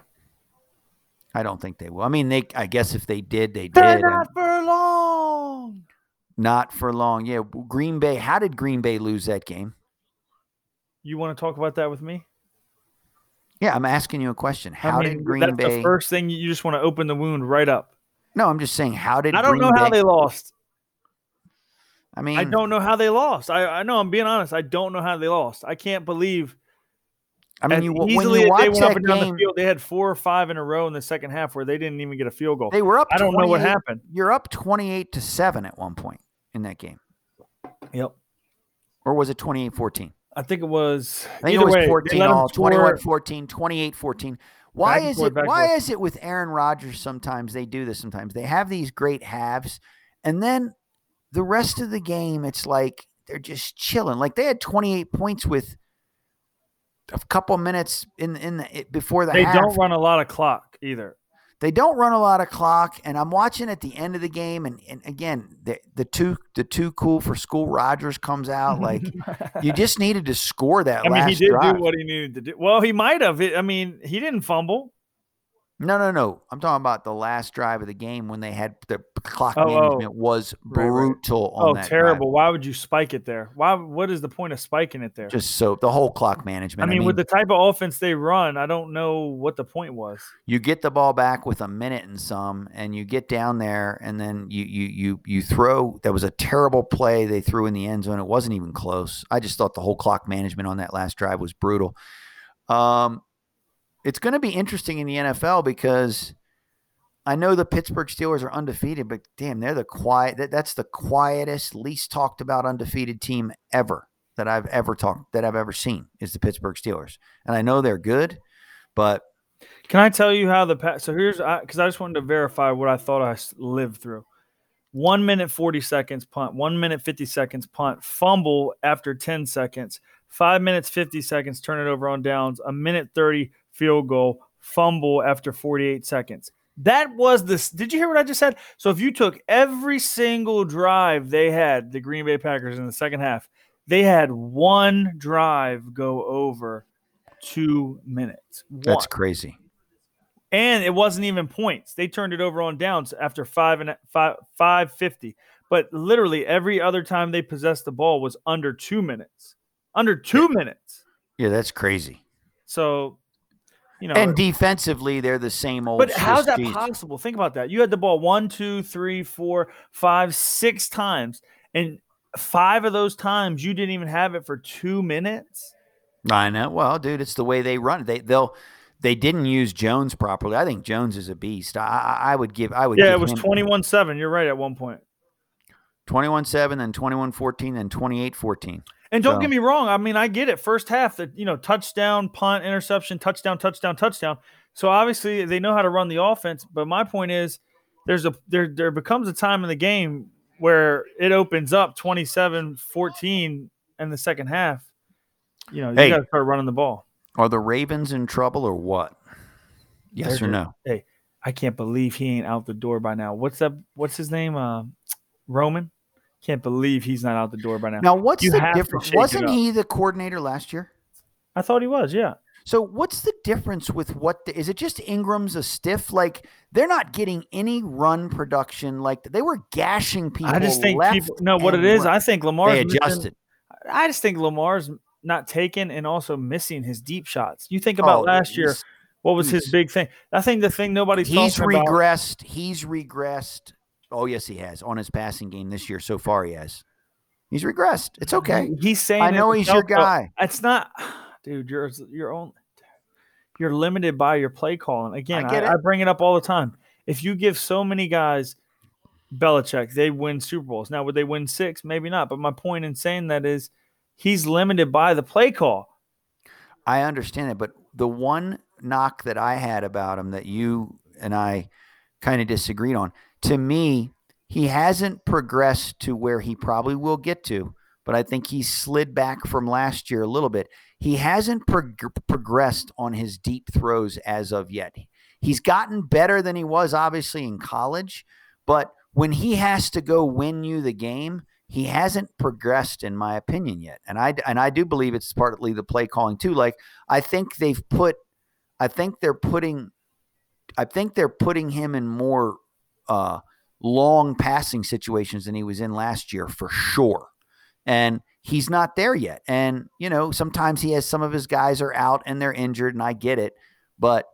S2: I don't think they will. I mean, they. I guess if they did, they
S3: They're
S2: did.
S3: not for long.
S2: not for long. Yeah, Green Bay. How did Green Bay lose that game?
S3: You want to talk about that with me?
S2: Yeah, I'm asking you a question. How
S3: I mean,
S2: did Green
S3: that's
S2: Bay?
S3: the first thing you- you just want to open the wound right up.
S2: no, I'm just saying. How did
S3: I don't
S2: Green
S3: know how
S2: Bay?
S3: they lost.
S2: I mean,
S3: I don't know how they lost. I, I know I'm being honest. I don't know how they lost. I can't believe.
S2: I mean, you when
S3: easily
S2: you
S3: they went up and down
S2: game,
S3: the field, they had four or five in a row in the second half where they didn't even get a field goal.
S2: they were up.
S3: I don't know what happened.
S2: You're up 28 to seven at one point in that game,
S3: Yep.
S2: or was it 28-14?
S3: I think it was.
S2: I think it was
S3: way, they
S2: 14
S3: let 'em
S2: all,
S3: score-
S2: 21 14, 28 14. Why is
S3: forth,
S2: it why is it with Aaron Rodgers sometimes they do this sometimes. They have these great halves and then the rest of the game it's like they're just chilling. Like they had 28 points with a couple minutes in in the before the
S3: They
S2: half.
S3: don't run a lot of clock either.
S2: They don't run a lot of clock, and I'm watching at the end of the game, and, and again, the the two the too cool for school Rodgers comes out. Like you just needed to score that
S3: I mean, he did
S2: drive.
S3: do what he needed to do. Well, he might have. I mean, he didn't fumble.
S2: No, no, no. I'm talking about the last drive of the game when they had the clock
S3: Oh, oh.
S2: management was
S3: Right, right.
S2: brutal on
S3: Oh,
S2: that drive.
S3: terrible! Why would you spike it there? Why? What is the point of spiking it there?
S2: Just so the whole clock management.
S3: I
S2: management.
S3: mean, with the type of offense they run, I don't know what the point was.
S2: you get the ball back with a minute and some, and you get down there, and then you you you you throw. That was a terrible play they threw in the end zone. It wasn't even close. I just thought the whole clock management on that last drive was brutal. Um, it's going to be interesting in the NFL because I know the Pittsburgh Steelers are undefeated, but damn, they're the quiet. That, that's the quietest, least talked about undefeated team ever that I've ever talked that I've ever seen is the Pittsburgh Steelers, and I know they're good, but
S3: Can I tell you how the so here's because I, just wanted to verify what I thought I lived through. One minute forty seconds punt, one minute fifty seconds punt, fumble after ten seconds, five minutes fifty seconds turn it over on downs, a minute thirty field goal, fumble after forty eight seconds. That was this. Did you hear what I just said? So if you took every single drive they had, the Green Bay Packers in the second half, they had one drive go over two minutes. One
S2: that's crazy.
S3: and it wasn't even points. They turned it over on downs after five and five five fifty. But literally every other time they possessed the ball was under two minutes. Under two minutes.
S2: Yeah, that's crazy.
S3: So, you know,
S2: and uh, defensively, they're the same old.
S3: but how's that possible? Think about that. You had the ball one, two, three, four, five, six times, and five of those times you didn't even have it for two minutes.
S2: I know. Well, dude, it's the way they run. it. They they'll they didn't use Jones properly. I think Jones is a beast. I I, would give. I would.
S3: Yeah,
S2: give
S3: it was 21 7. You're right at one point.
S2: 21-7, then 21-14, then 28-14.
S3: And don't
S2: So-
S3: get me wrong. I mean, I get it. First half, that you know, touchdown, punt, interception, touchdown, touchdown, touchdown. So obviously they know how to run the offense. But my point is, there's a there there becomes a time in the game where it opens up 27-14 in the second half. You know, you
S2: Hey.
S3: got to start running the ball.
S2: Are the Ravens in trouble or what? Yes
S3: There's
S2: or no?
S3: Hey, I can't believe he ain't out the door by now. What's up? What's his name? Uh, Roman. Can't believe he's not out the door by now.
S2: Now, what's
S3: You
S2: the difference? Wasn't he the coordinator last year?
S3: I thought he was. Yeah.
S2: So what's the difference with what the, is it just Ingram's a stiff like they're not getting any run production like they were gashing people
S3: I just think people. No, what it is,
S2: right.
S3: I think Lamar's
S2: they
S3: missing- I just think Lamar's not taking and also missing his deep shots. You think about
S2: Oh,
S3: last year, what was his big thing? I think the thing nobody's
S2: He's
S3: talking about.
S2: regressed. He's regressed. Oh yes, he has on his passing game this year. So far, he has. He's regressed. It's okay.
S3: He's saying
S2: I know he's your guy.
S3: It's not, dude. You're you're only you're limited by your play calling. Again,
S2: I
S3: I, I, bring it up all the time. If you give so many guys Belichick, they win Super Bowls. Now, would they win six? Maybe not. But my point in saying that is he's limited by the play call.
S2: I understand it, but the one knock that I had about him that you and I kind of disagreed on, to me, he hasn't progressed to where he probably will get to, but I think he's slid back from last year a little bit. He hasn't prog- progressed on his deep throws as of yet. He's gotten better than he was obviously in college, but when he has to go win you the game, he hasn't progressed in my opinion yet. And I and I do believe it's partly the play calling too. Like I think they've put I think they're putting I think they're putting him in more uh long passing situations than he was in last year for sure. And he's not there yet. And you know, sometimes he has some of his guys are out and they're injured and I get it. But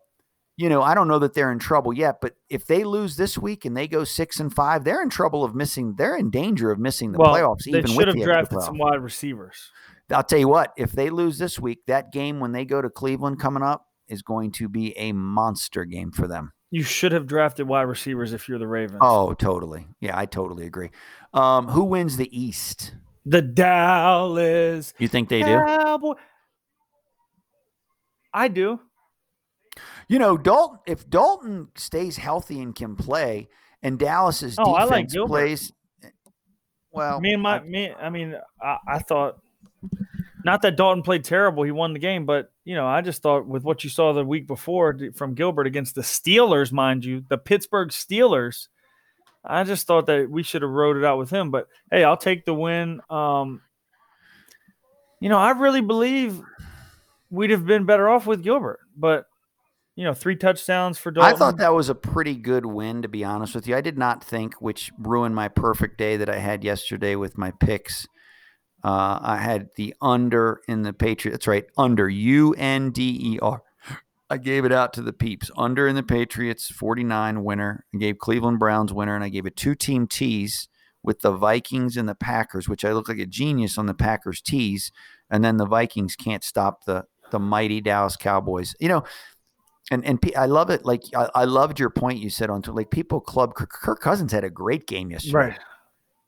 S2: you know, I don't know that they're in trouble yet, but if they lose this week and they go six and five, they're in trouble of missing. They're in danger of missing the
S3: well,
S2: playoffs.
S3: they
S2: Even
S3: should
S2: with
S3: have
S2: the
S3: drafted some wide receivers.
S2: I'll tell you what, if they lose this week, that game when they go to Cleveland coming up is going to be a monster game for them.
S3: You should have drafted wide receivers if you're the Ravens.
S2: Oh, totally. Yeah, I totally agree. Um, who wins the East?
S3: The Dallas
S2: You think they do?
S3: I do.
S2: You know, Dalton. If Dalton stays healthy and can play, and Dallas's
S3: Oh,
S2: defense
S3: like
S2: plays, well,
S3: me and my
S2: I-
S3: me. I mean, I, I thought not that Dalton played terrible. He won the game, but you know, I just thought with what you saw the week before from Gilbert against the Steelers, mind you, the Pittsburgh Steelers. I just thought that we should have rode it out with him. But hey, I'll take the win. Um, you know, I really believe we'd have been better off with Gilbert, but you know, three touchdowns for Dalton.
S2: I thought that was a pretty good win, to be honest with you. I did not think, which ruined my perfect day that I had yesterday with my picks. Uh, I had the under in the Patriots. That's right, under U N D E R. I gave it out to the peeps. Under in the Patriots, 49 winner. I gave Cleveland Browns winner, and I gave a two team tease with the Vikings and the Packers, which I look like a genius on the Packers tease. And then the Vikings can't stop the the mighty Dallas Cowboys. You know, and and P- I love it. Like I, I loved your point you said on to like people club Kirk, Kirk Cousins had a great game yesterday.
S3: right.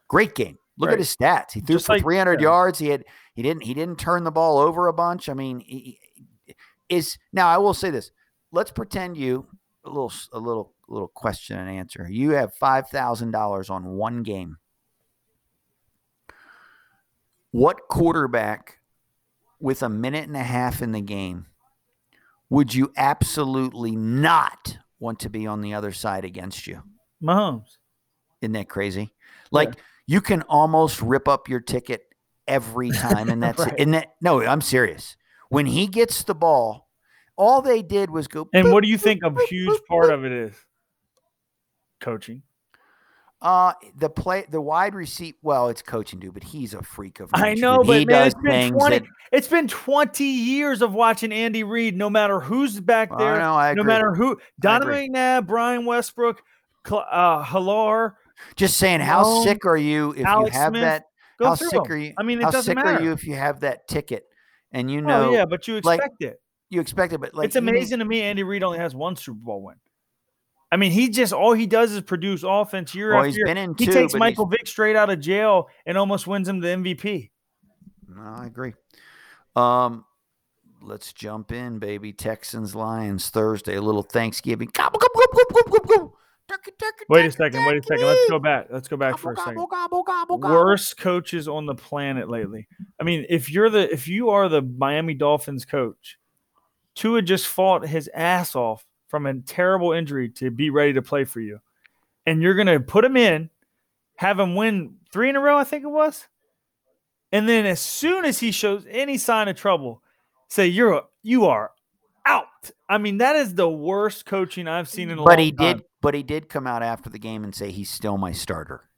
S2: Great game. Look
S3: Right.
S2: at his stats. He threw
S3: Just
S2: for
S3: like-
S2: 300
S3: yeah.
S2: yards. He had he didn't he didn't turn the ball over a bunch. I mean, he, he- is now I will say this. Let's pretend you a little a little little question and answer. You have five thousand dollars on one game. What quarterback with a minute and a half in the game would you absolutely not want to be on the other side against you?
S3: Mahomes.
S2: Isn't that crazy? Like you can almost rip up your ticket every time, and that's
S3: Right.
S2: it. And that no, I'm serious. When he gets the ball, all they did was go.
S3: And
S2: boop,
S3: what do you
S2: boop,
S3: think a huge
S2: boop,
S3: part
S2: boop.
S3: of it is? Coaching.
S2: Uh the play, the wide receiver. Well, it's coaching, dude, but he's a freak of. Nature.
S3: I
S2: know,
S3: but
S2: he
S3: man,
S2: does
S3: it's been
S2: things
S3: 20
S2: that.
S3: It's been 20 years of watching Andy Reid, no matter who's back
S2: I
S3: there,
S2: know. I
S3: no
S2: agree.
S3: matter who. Donovan
S2: agree.
S3: McNabb, Brian Westbrook, Cl- uh, Halar,
S2: Just saying, how sick are you if
S3: Alex
S2: you have
S3: Smith,
S2: that?
S3: go
S2: How sick
S3: them.
S2: are you?
S3: I mean, it
S2: how
S3: doesn't
S2: sick
S3: matter.
S2: are you if you have that ticket and you know
S3: oh, yeah, but you
S2: like,
S3: expect it.
S2: you expect it, but like
S3: it's
S2: need-
S3: amazing to me Andy Reid only has one Super Bowl win. I mean, he just all he does is produce offense year
S2: well,
S3: after year.
S2: been in
S3: He
S2: two,
S3: takes Michael Vick straight out of jail and almost wins him the MVP.
S2: No, I agree. Um, let's jump in, baby. Texans Lions Thursday. A little Thanksgiving. Gobble, gobble, gobble,
S3: Wait a second. Wait a second. Let's go back. Let's go back for a second. Worst coaches on the planet lately. I mean, if you're the if you are the Miami Dolphins coach, Tua just fought his ass off from a terrible injury to be ready to play for you, and you're gonna put him in have him win three in a row, I think it was. And then as soon as he shows any sign of trouble, say you're you are out. I mean, that is the worst coaching I've seen in a
S2: But
S3: long
S2: he did. But he did come out after the game and say he's still my starter.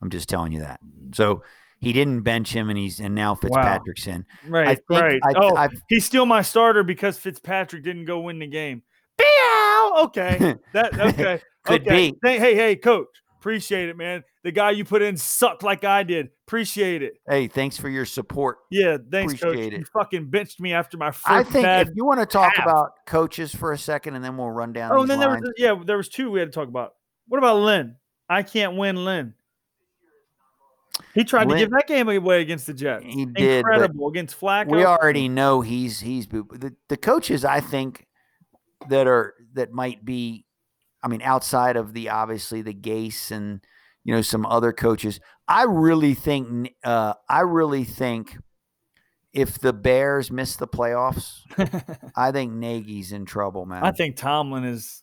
S2: I'm just telling you that. So he didn't bench him, and he's and now Fitzpatrick's in.
S3: Right,
S2: I think
S3: right.
S2: I,
S3: oh,
S2: I've,
S3: he's still my starter because Fitzpatrick didn't go win the game. Meow. Okay. That okay.
S2: Could
S3: okay.
S2: be.
S3: Hey, hey, hey, coach. Appreciate it, man. The guy you put in sucked like I did. Appreciate it.
S2: hey, thanks for your support.
S3: Yeah, thanks, coach.
S2: Appreciate
S3: You fucking benched me after my first
S2: I think
S3: bad.
S2: if you want to talk
S3: half.
S2: about coaches for a second, and then we'll run down.
S3: oh, and then there was yeah, there was two we had to talk about. What about Lynn? I can't win Lynn. He tried
S2: Lynn-
S3: to give that game away against the Jets.
S2: He did,
S3: Incredible against Flacco.
S2: we already know he's he's the, the coaches I think that are that might be I mean outside of the obviously the Gase and you know some other coaches I really think uh I really think if the Bears miss the playoffs I think Nagy's in trouble man
S3: I think Tomlin is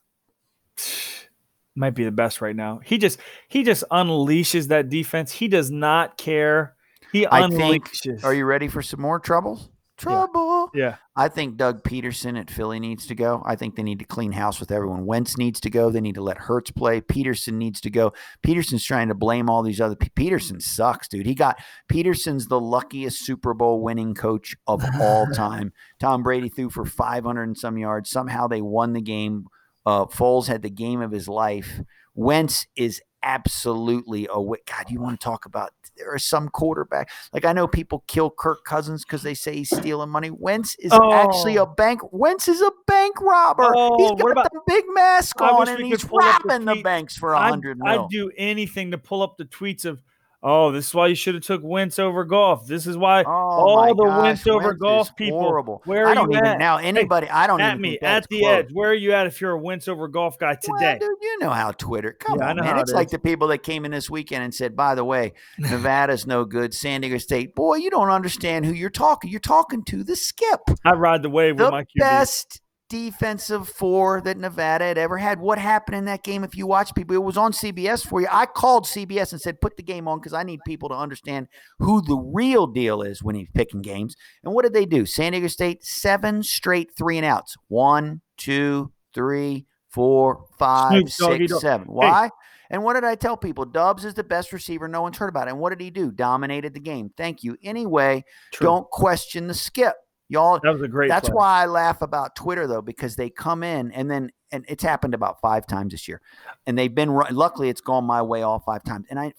S3: might be the best right now. He just he just unleashes that defense. He does not care. He
S2: I think-
S3: unleashes.
S2: are you ready for some more troubles trouble
S3: Yeah.
S2: I think Doug Pederson at Philly needs to go. I think they need to clean house with everyone. Wentz needs to go. They need to let Hurts play. Pederson needs to go. Pederson's trying to blame all these other. Pe- Pederson sucks, dude. He got Pederson's the luckiest Super Bowl winning coach of all time. Tom Brady threw for 500 and some yards. Somehow they won the game. Uh, Foles had the game of his life. Wentz is absolutely a God. You want to talk about? There are some quarterback like I know people kill Kirk Cousins because they say he's stealing money. Wentz is actually
S3: Oh.
S2: a bank. Wentz is a bank robber.
S3: Oh,
S2: he's got
S3: about-
S2: the big mask on and he's
S3: up the
S2: robbing the banks for a
S3: I'd,
S2: hundred
S3: I'd
S2: mil.
S3: do anything to pull up the tweets of, oh, this is why you should have took Wentz over Goff. This is why
S2: Oh,
S3: all the
S2: gosh,
S3: Wentz over
S2: Wentz Goff
S3: people.
S2: Horrible.
S3: Where are
S2: I don't
S3: you
S2: even
S3: at?
S2: now anybody. I don't
S3: at
S2: even
S3: me at the
S2: close.
S3: edge. Where are you at if you're a Wentz over Goff guy
S2: Well,
S3: today?
S2: dude, you know how Twitter. Come
S3: Yeah,
S2: on, man. It's
S3: it
S2: like the people that came in this weekend and said, "By the way, Nevada's no good. San Diego State, boy, you don't understand who you're talking. You're talking to the skip,
S3: I ride the wave with
S2: the
S3: my QB.
S2: best defensive four that Nevada had ever had. What happened in that game? If you watch people, it was on CBS for you. I called CBS and said, "Put the game on," because I need people to understand who the real deal is when he's picking games. And what did they do? San Diego State seven straight three and outs. One, two, three, four, five, six, seven.
S3: Snoop Doggy
S2: six,
S3: Dogg.
S2: seven. Why? And what did I tell people? Doubs is the best receiver. No one's heard about it. And what did he do? Dominated the game. Thank you. Anyway,
S3: True.
S2: don't question the skip. Y'all,
S3: That was a great.
S2: that's
S3: play.
S2: why I laugh about Twitter though, because they come in and then and it's happened about five times this year, and they've been luckily it's gone my way all five times, and I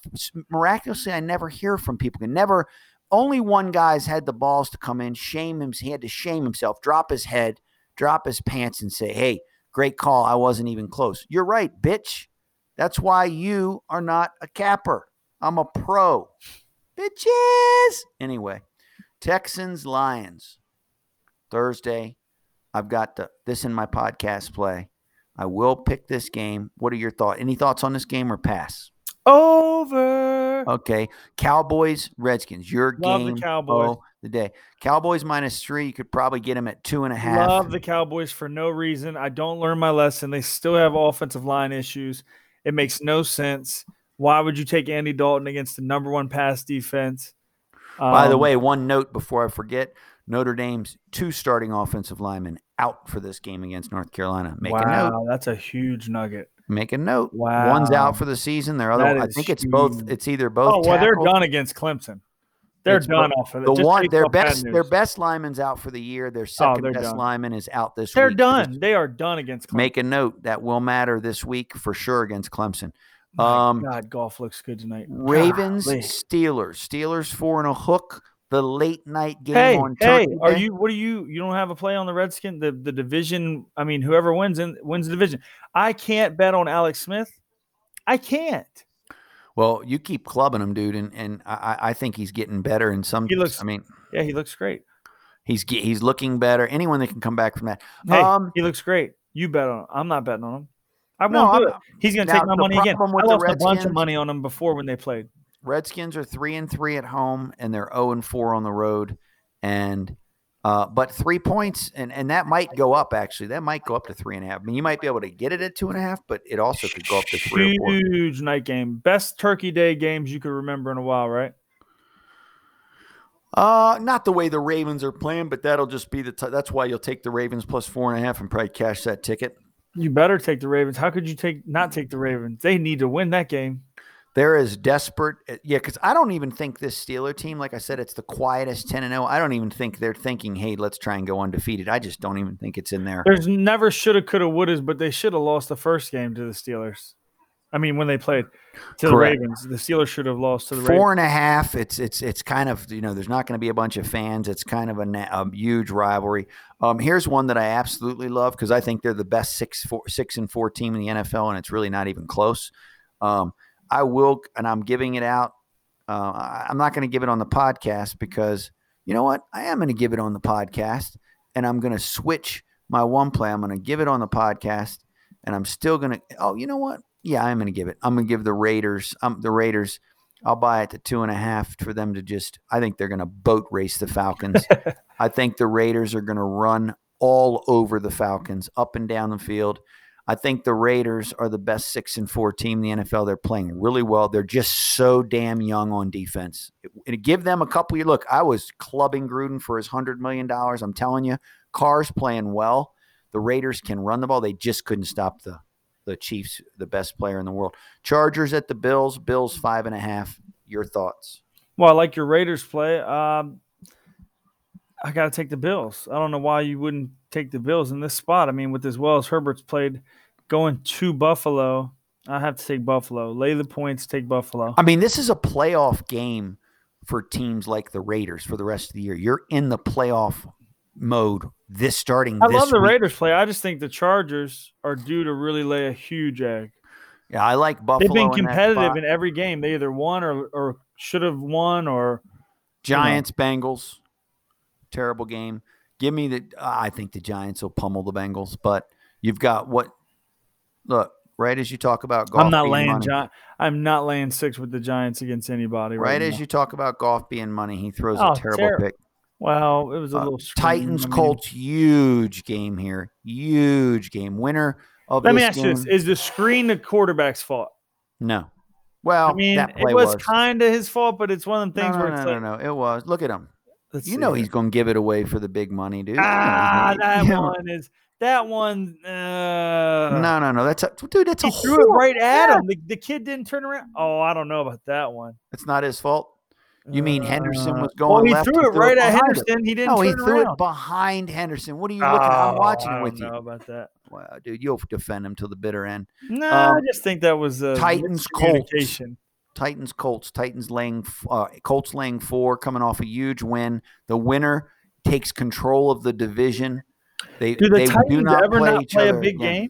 S2: miraculously I never hear from people. And never, only one guy's had the balls to come in, shame him. He had to shame himself, drop his head, drop his pants, and say, "Hey, great call. I wasn't even close." You're right, bitch. That's why you are not a capper. I'm a pro, bitches. Anyway, Texans Lions. Thursday. I've got the, this in my podcast play. I will pick this game. What are your thoughts? Any thoughts on this game or pass?
S3: over.
S2: Okay. Cowboys, Redskins. Your
S3: Love the Cowboys.
S2: of the day. Cowboys minus three. You could probably get them at two and a half.
S3: Love the Cowboys for no reason. I don't learn my lesson. They still have offensive line issues. It makes no sense. Why would you take Andy Dalton against the number one pass defense?
S2: By the
S3: Um,
S2: way, one note before I forget Notre Dame's two starting offensive linemen out for this game against North Carolina. Make a note.
S3: wow, that's a huge nugget.
S2: Make a note.
S3: Wow,
S2: One's out for the season. Their other, I think it's both. It's either both.
S3: Oh well, they're done against Clemson. They're
S2: It's
S3: done
S2: bo-
S3: off of it.
S2: The
S3: Just
S2: one, their best, their best lineman's out for the year. Their second
S3: they're
S2: best
S3: done.
S2: lineman is out this.
S3: They're
S2: week. Just
S3: done. They are done against Clemson.
S2: Make a note that will matter this week for sure against Clemson. Um,
S3: God, Goff looks good tonight.
S2: Ravens,
S3: Golly.
S2: Steelers, Steelers four and a hook. The late night game
S3: Hey,
S2: on
S3: hey,
S2: Turkey
S3: are
S2: Day.
S3: you? What are you? You don't have a play on the Redskin, the the division. I mean, whoever wins in wins the division. I can't bet on Alex Smith. I can't.
S2: Well, you keep clubbing him, dude, and and I, I think he's getting better. In some,
S3: He looks-
S2: I mean,
S3: Yeah, he looks great.
S2: he's he's looking better. Anyone that can come back from that.
S3: Hey,
S2: Um,
S3: he looks great. You bet on. him. I'm not betting on him. I won't
S2: No,
S3: do
S2: I'm-
S3: it. He's going to take my money again. I lost a bunch of money on him before when they played.
S2: Redskins are three and three at home, and they're zero and four on the road. And Uh, but three points, and, and that might go up actually. That might go up to three and a half. I mean, you might be able to get it at two and a half, but it also could go up to three.
S3: Huge night game. Best Turkey Day games you could remember in a while, right?
S2: Uh, not the way the Ravens are playing, but that'll just be the. T- that's why you'll take the Ravens plus four and a half and probably cash that ticket.
S3: You better take the Ravens. How could you take not take the Ravens? They need to win that game.
S2: They're as desperate, uh, yeah. Because I don't even think this Steeler team, like I said, it's the quietest ten and zero. I don't even think they're thinking, "Hey, let's try and go undefeated." I just don't even think it's in there.
S3: There's never shoulda, coulda, would wouldas, but they should have lost the first game to the Steelers. I mean, when they played to
S2: Correct.
S3: the Ravens, the Steelers should have lost to the
S2: Four
S3: Ravens.
S2: and a half. It's it's it's kind of you know there's not going to be a bunch of fans. It's kind of a, a huge rivalry. Um, here's one that I absolutely love because I think they're the best six four six and four team in the NFL, and it's really not even close. Um, I will, and I'm giving it out. Uh, I'm not going to give it on the podcast because you know what? I am going to give it on the podcast, and I'm going to switch my one play. I'm going to give it on the podcast, and I'm still going to. Oh, you know what? Yeah, I'm going to give it. I'm going to give the Raiders. Um, the Raiders. I'll buy it to two and a half for them to just. I think they're going to boat race the Falcons. I think the Raiders are going to run all over the Falcons, up and down the field. I think the Raiders are the best six and four team in the NFL. They're playing really well. They're just so damn young on defense. Give them a couple. Look, I was clubbing Gruden for his hundred million dollars. I'm telling you, Carr's playing well. The Raiders can run the ball. They just couldn't stop the the Chiefs, the best player in the world. Chargers at the Bills. Bills five and a half. Your thoughts?
S3: Well, I like your Raiders play. Um, I got to take the Bills. I don't know why you wouldn't take the Bills in this spot. I mean, with as well as Herbert's played, going to Buffalo, I have to take Buffalo. Lay the points, take Buffalo.
S2: I mean, this is a playoff game for teams like the Raiders for the rest of the year. You're in the playoff mode this starting.
S3: I
S2: this
S3: love the
S2: week.
S3: Raiders play. I just think the Chargers are due to really lay a huge egg.
S2: Yeah, I like Buffalo.
S3: They've been competitive
S2: spot.
S3: in every game. They either won or, or should have won or
S2: Giants, Bengals, terrible game. Give me the. I think the Giants will pummel the Bengals, but you've got what? Look, right as you talk about Goff,
S3: I'm not
S2: being
S3: laying
S2: money,
S3: Gi- I'm not laying six with the Giants against anybody. Right,
S2: right as
S3: now.
S2: you talk about Goff being money, he throws
S3: Oh,
S2: a terrible
S3: ter-
S2: pick.
S3: Well, it was a
S2: Uh,
S3: little screen.
S2: Titans,
S3: I mean,
S2: Colts, huge game here. Huge game. Winner of
S3: Let me ask
S2: game.
S3: you this: Is the screen the quarterback's fault?
S2: No. Well,
S3: I mean, it was, kind of his fault, but it's one of the things
S2: no, no,
S3: where
S2: no, no,
S3: like,
S2: no, It was. Look at him.
S3: Let's
S2: You know
S3: here.
S2: he's going to give it away for the big money, dude. You know
S3: ah, that
S2: Yeah.
S3: one is that one. Uh,
S2: No, no, no. That's a dude. That's a
S3: he threw it right at
S2: Yeah.
S3: him. The, the kid didn't turn around. Oh, I don't know about that one.
S2: It's not his fault. You mean Henderson
S3: Uh,
S2: was going
S3: Well, he threw it right at
S2: behind him.
S3: Henderson. He didn't.
S2: No, he threw
S3: around.
S2: it behind Henderson. What are you looking? at? I'm
S3: Oh,
S2: watching
S3: I
S2: it
S3: don't
S2: with
S3: know
S2: you.
S3: about that.
S2: Wow, dude, you'll defend him till the bitter end.
S3: No,
S2: Um,
S3: I just think that was a
S2: Titans, Colts. Titans, Colts. Titans laying, uh, Colts laying four, coming off a huge win. The winner takes control of the division. They
S3: Do the
S2: they
S3: Titans
S2: do not
S3: ever
S2: play
S3: not play a big
S2: again.
S3: game?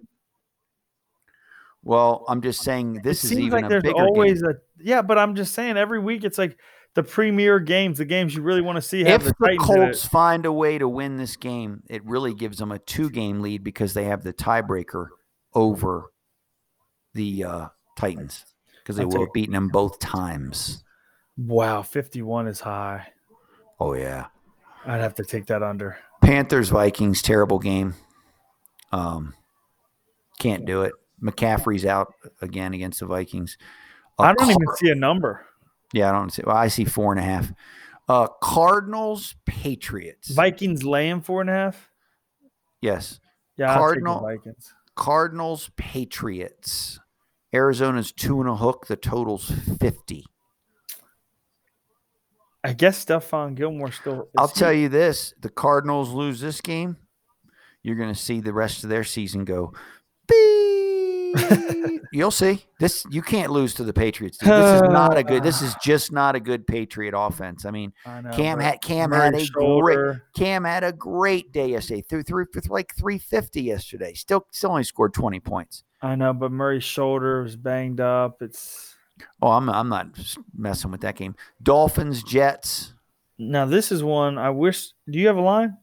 S2: Well, I'm just saying this
S3: it
S2: is even
S3: like
S2: a
S3: there's
S2: bigger
S3: always
S2: game.
S3: a yeah, but I'm just saying every week it's like the premier games, the games you really want to see. Have
S2: If
S3: the,
S2: the
S3: Titans in it.
S2: Colts find a way to win this game, it really gives them a two-game lead because they have the tiebreaker over the uh, Titans because they
S3: take-
S2: have beaten them both times.
S3: wow, 51 is high.
S2: Oh yeah.
S3: I'd have to take that under.
S2: Panthers Vikings terrible game. Um, can't do it. McCaffrey's out again against the Vikings. Uh,
S3: I don't even see a number.
S2: Yeah, I don't see. Well, I see four and a half. Uh, Cardinals Patriots.
S3: Vikings laying four and a half.
S2: yes.
S3: Yeah, I'll take the
S2: Cardinal-
S3: Vikings.
S2: Cardinals Patriots. Arizona's two and a hook. The total's fifty.
S3: I guess Stephon Gilmore still.
S2: I'll tell you this: the Cardinals lose this game, you're going to see the rest of their season go. You'll see. This you can't lose to the Patriots. Dude. This is not a good. This is just not a good Patriot offense. I mean,
S3: I know,
S2: Cam had Cam had a great. Cam had a great day yesterday. Threw through for like 350 yesterday. Still still only scored 20 points.
S3: I know, but Murray's shoulder was banged up. It's
S2: Oh, I'm I'm not messing with that game. Dolphins Jets.
S3: now this is one I wish. Do you have a line?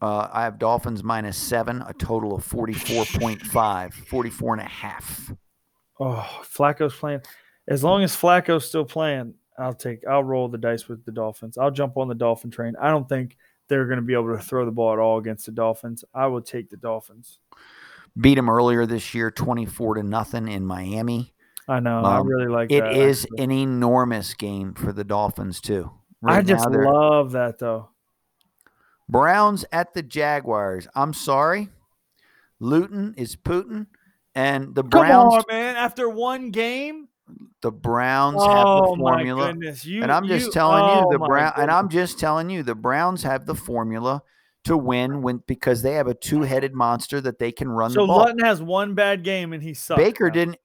S2: Uh, I have Dolphins minus seven, a total of 44.5, 44 and a half.
S3: Oh, Flacco's playing. As long as Flacco's still playing, I'll take. I'll roll the dice with the Dolphins. I'll jump on the Dolphin train. I don't think they're going to be able to throw the ball at all against the Dolphins. I will take the Dolphins.
S2: Beat them earlier this year, twenty-four to nothing in Miami.
S3: I know. I
S2: Um,
S3: really like
S2: It
S3: that.
S2: is
S3: actually.
S2: an enormous game for the Dolphins too.
S3: I just love that though.
S2: Browns at the Jaguars. I'm sorry, Luton is Putin, and the Browns.
S3: Come on, man! After one game,
S2: The Browns have
S3: oh
S2: the
S3: my
S2: formula.
S3: goodness! You
S2: and I'm just
S3: you-
S2: telling you
S3: oh
S2: the
S3: my
S2: Brown and I'm just telling you the Browns have the formula to win when because they have a two-headed monster that they can run
S3: So
S2: the ball.
S3: Luton has one bad game and he sucks.
S2: Baker
S3: now.
S2: didn't.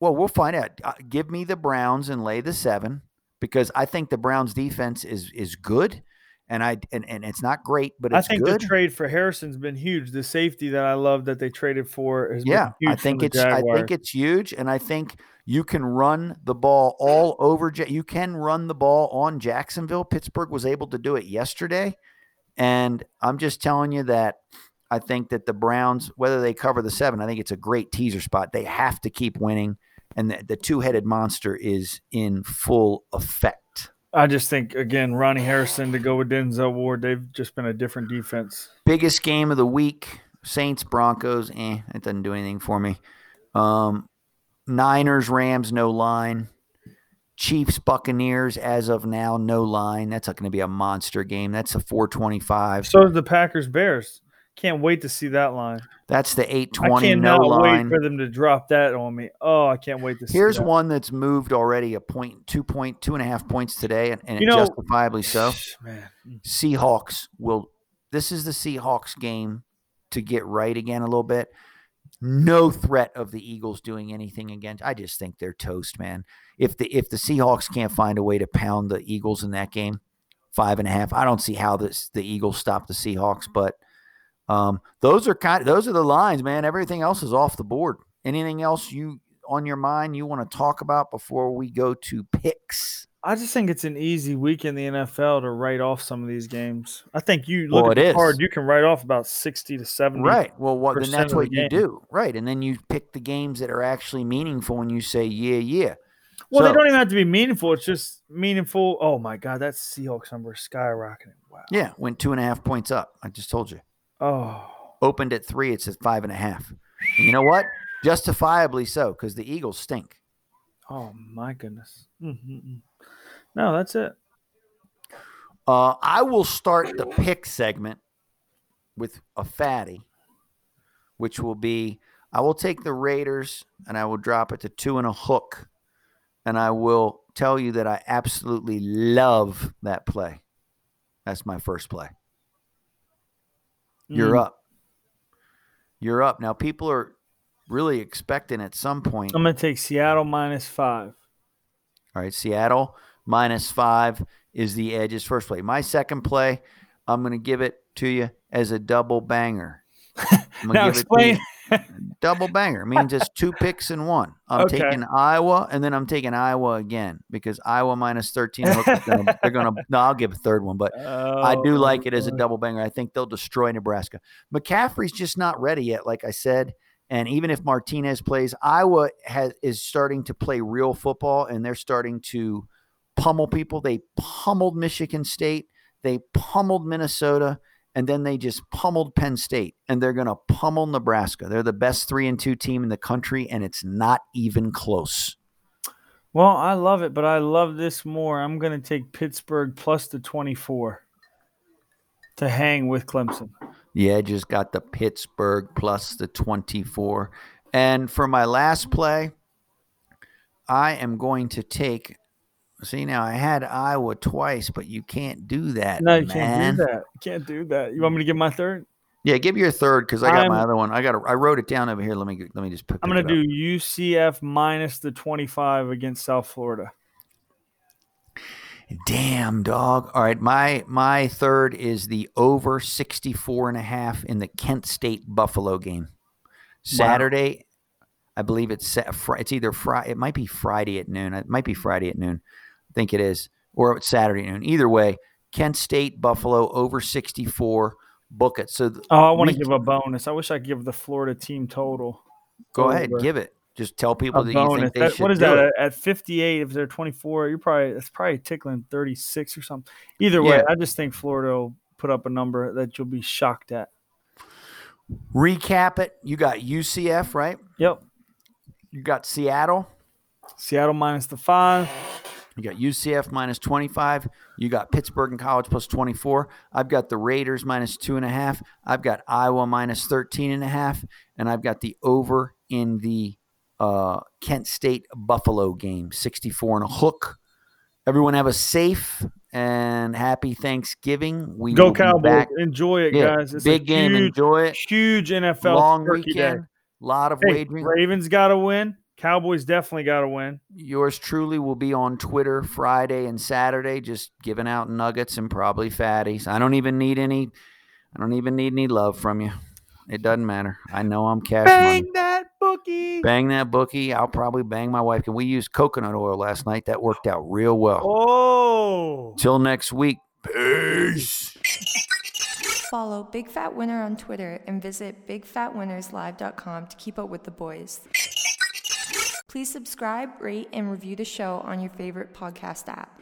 S2: Well, we'll find out. Uh, give me the Browns and lay the seven because I think the Browns defense is is good, and I and, and it's not great, but
S3: I think
S2: good.
S3: the trade for Harrison's been huge. The safety that I love that they traded for has
S2: yeah,
S3: been huge
S2: I think it's I think it's huge, and I think you can run the ball all over. You can run the ball on Jacksonville. Pittsburgh was able to do it yesterday, and I'm just telling you that. I think that the Browns, whether they cover the seven, I think it's a great teaser spot. They have to keep winning, and the, the two-headed monster is in full effect.
S3: I just think again, Ronnie Harrison to go with Denzel Ward. They've just been a different defense.
S2: Biggest game of the week: Saints Broncos. Eh, it doesn't do anything for me. Um, Niners Rams no line. Chiefs Buccaneers as of now no line. That's not going to be a monster game. That's a 425.
S3: So the Packers Bears. Can't wait to see that line.
S2: That's the
S3: I
S2: 820 no line.
S3: wait for them to drop that on me. Oh, I can't wait to see.
S2: Here's
S3: that.
S2: one that's moved already a point, two point, two and a half points today, and, and
S3: You know-
S2: justifiably so.
S3: man. Mm.
S2: Seahawks will. This is the Seahawks game to get right again a little bit. No threat of the Eagles doing anything against. I just think they're toast, man. If the if the Seahawks can't find a way to pound the Eagles in that game, five and a half. I don't see how this the Eagles stop the Seahawks, but um, those are kind. Those are the lines, man. Everything else is off the board. Anything else you on your mind you want to talk about before we go to picks?
S3: I just think it's an easy week in the NFL to write off some of these games. I think you look
S2: Well,
S3: at
S2: it
S3: the
S2: is.
S3: card, you can write off about sixty to seventy.
S2: Right. Well, what then that's
S3: the
S2: what you do. Right. And then you pick the games that are actually meaningful and you say, yeah, yeah.
S3: Well, they don't even have to be meaningful. It's just meaningful. Oh my God, that Seahawks number is skyrocketing. Wow.
S2: Yeah. Went two and a half points up. I just told you.
S3: Oh,
S2: Opened at three. It's at five and a half. And you know what? Justifiably so, because the Eagles stink.
S3: oh my goodness. Mm-mm-mm. No, that's it.
S2: Uh, I will start the pick segment with a fatty, which will be I will take the Raiders and I will drop it to two and a hook. And I will tell you that I absolutely love that play. That's my first play. You're
S3: Mm.
S2: up. You're up. Now, people are really expecting at some point.
S3: I'm gonna take Seattle minus five.
S2: All right, Seattle minus five is the edge's first play. My second play, I'm going to give it to you as a double banger. I'm
S3: Now
S2: give it to you-
S3: explain.
S2: Double banger means it's two picks in one. I'm
S3: Okay.
S2: taking Iowa and then I'm taking Iowa again because Iowa minus 13. They're gonna, they're gonna. No, I'll give a third one, but I do
S3: Oh,
S2: like it as a double banger. I think they'll destroy Nebraska. McCaffrey's just not ready yet, like I said. And even if Martinez plays, Iowa has is starting to play real football, and they're starting to pummel people. They pummeled Michigan State, they pummeled Minnesota, and then they just pummeled Penn State, and they're going to pummel Nebraska. They're the best three and two team in the country, and it's not even close.
S3: Well, I love it, but I love this more. I'm gonna take Pittsburgh plus the 24 to hang with Clemson.
S2: Yeah, just got the Pittsburgh plus the 24. And for my last play, I am going to take. See, now I had Iowa twice, but you can't do that.
S3: No, you
S2: man.
S3: can't do that. You can't do that. You want me to give my third?
S2: Yeah, give your third because I got my
S3: I'm-
S2: other one. I got. I wrote it down over here. Let me let me just pick.
S3: I'm gonna do UCF minus the 25 against South Florida.
S2: Damn dog. All right, my my third is the over 64 and a half in the Kent State Buffalo game. Saturday, I believe it's it's either Friday, it might be Friday at noon. It might be Friday at noon. I think it is or it's Saturday noon. Either way, Kent State Buffalo over 64. Book it. So th-
S3: Oh, I want to give a bonus. I wish I could give the Florida team total.
S2: go ahead, give it. Just tell people
S3: A
S2: that you think they
S3: That-
S2: should
S3: what is that
S2: it.
S3: at, at 58? If they're 24, you're probably that's probably tickling 36 or something. Either way,
S2: Yeah.
S3: I just think Florida will put up a number that you'll be shocked at.
S2: Recap it. You got UCF, right?
S3: Yep.
S2: You got Seattle.
S3: Seattle minus the five.
S2: You got UCF minus 25. You got Pittsburgh and College plus 24. I've got the Raiders minus two and a half. I've got Iowa minus 13 and a half. And I've got the over in the uh, Kent State Buffalo game, 64 and a hook. Everyone have a safe and happy Thanksgiving. We
S3: Go Cowboys!
S2: back.
S3: Enjoy it,
S2: Yeah,
S3: guys. It's
S2: big
S3: a
S2: game.
S3: Huge,
S2: Enjoy it.
S3: huge NFL
S2: Long weekend.
S3: day.
S2: lot of
S3: Hey,
S2: wagering.
S3: Ravens got to win. Cowboys definitely got to win.
S2: Yours truly will be on Twitter Friday and Saturday, just giving out nuggets and probably fatties. I don't even need any. I don't even need any love from you. It doesn't matter. I know I'm cash
S3: Bang
S2: money.
S3: that bookie!
S2: Bang that bookie. I'll probably bang my wife. And we used coconut oil last night. That worked out real well.
S3: Oh,
S2: Till next week. Peace.
S4: Follow Big Fat Winner on Twitter and visit bigfatwinnerslive.com to keep up with the boys. Please subscribe, rate, and review the show on your favorite podcast app.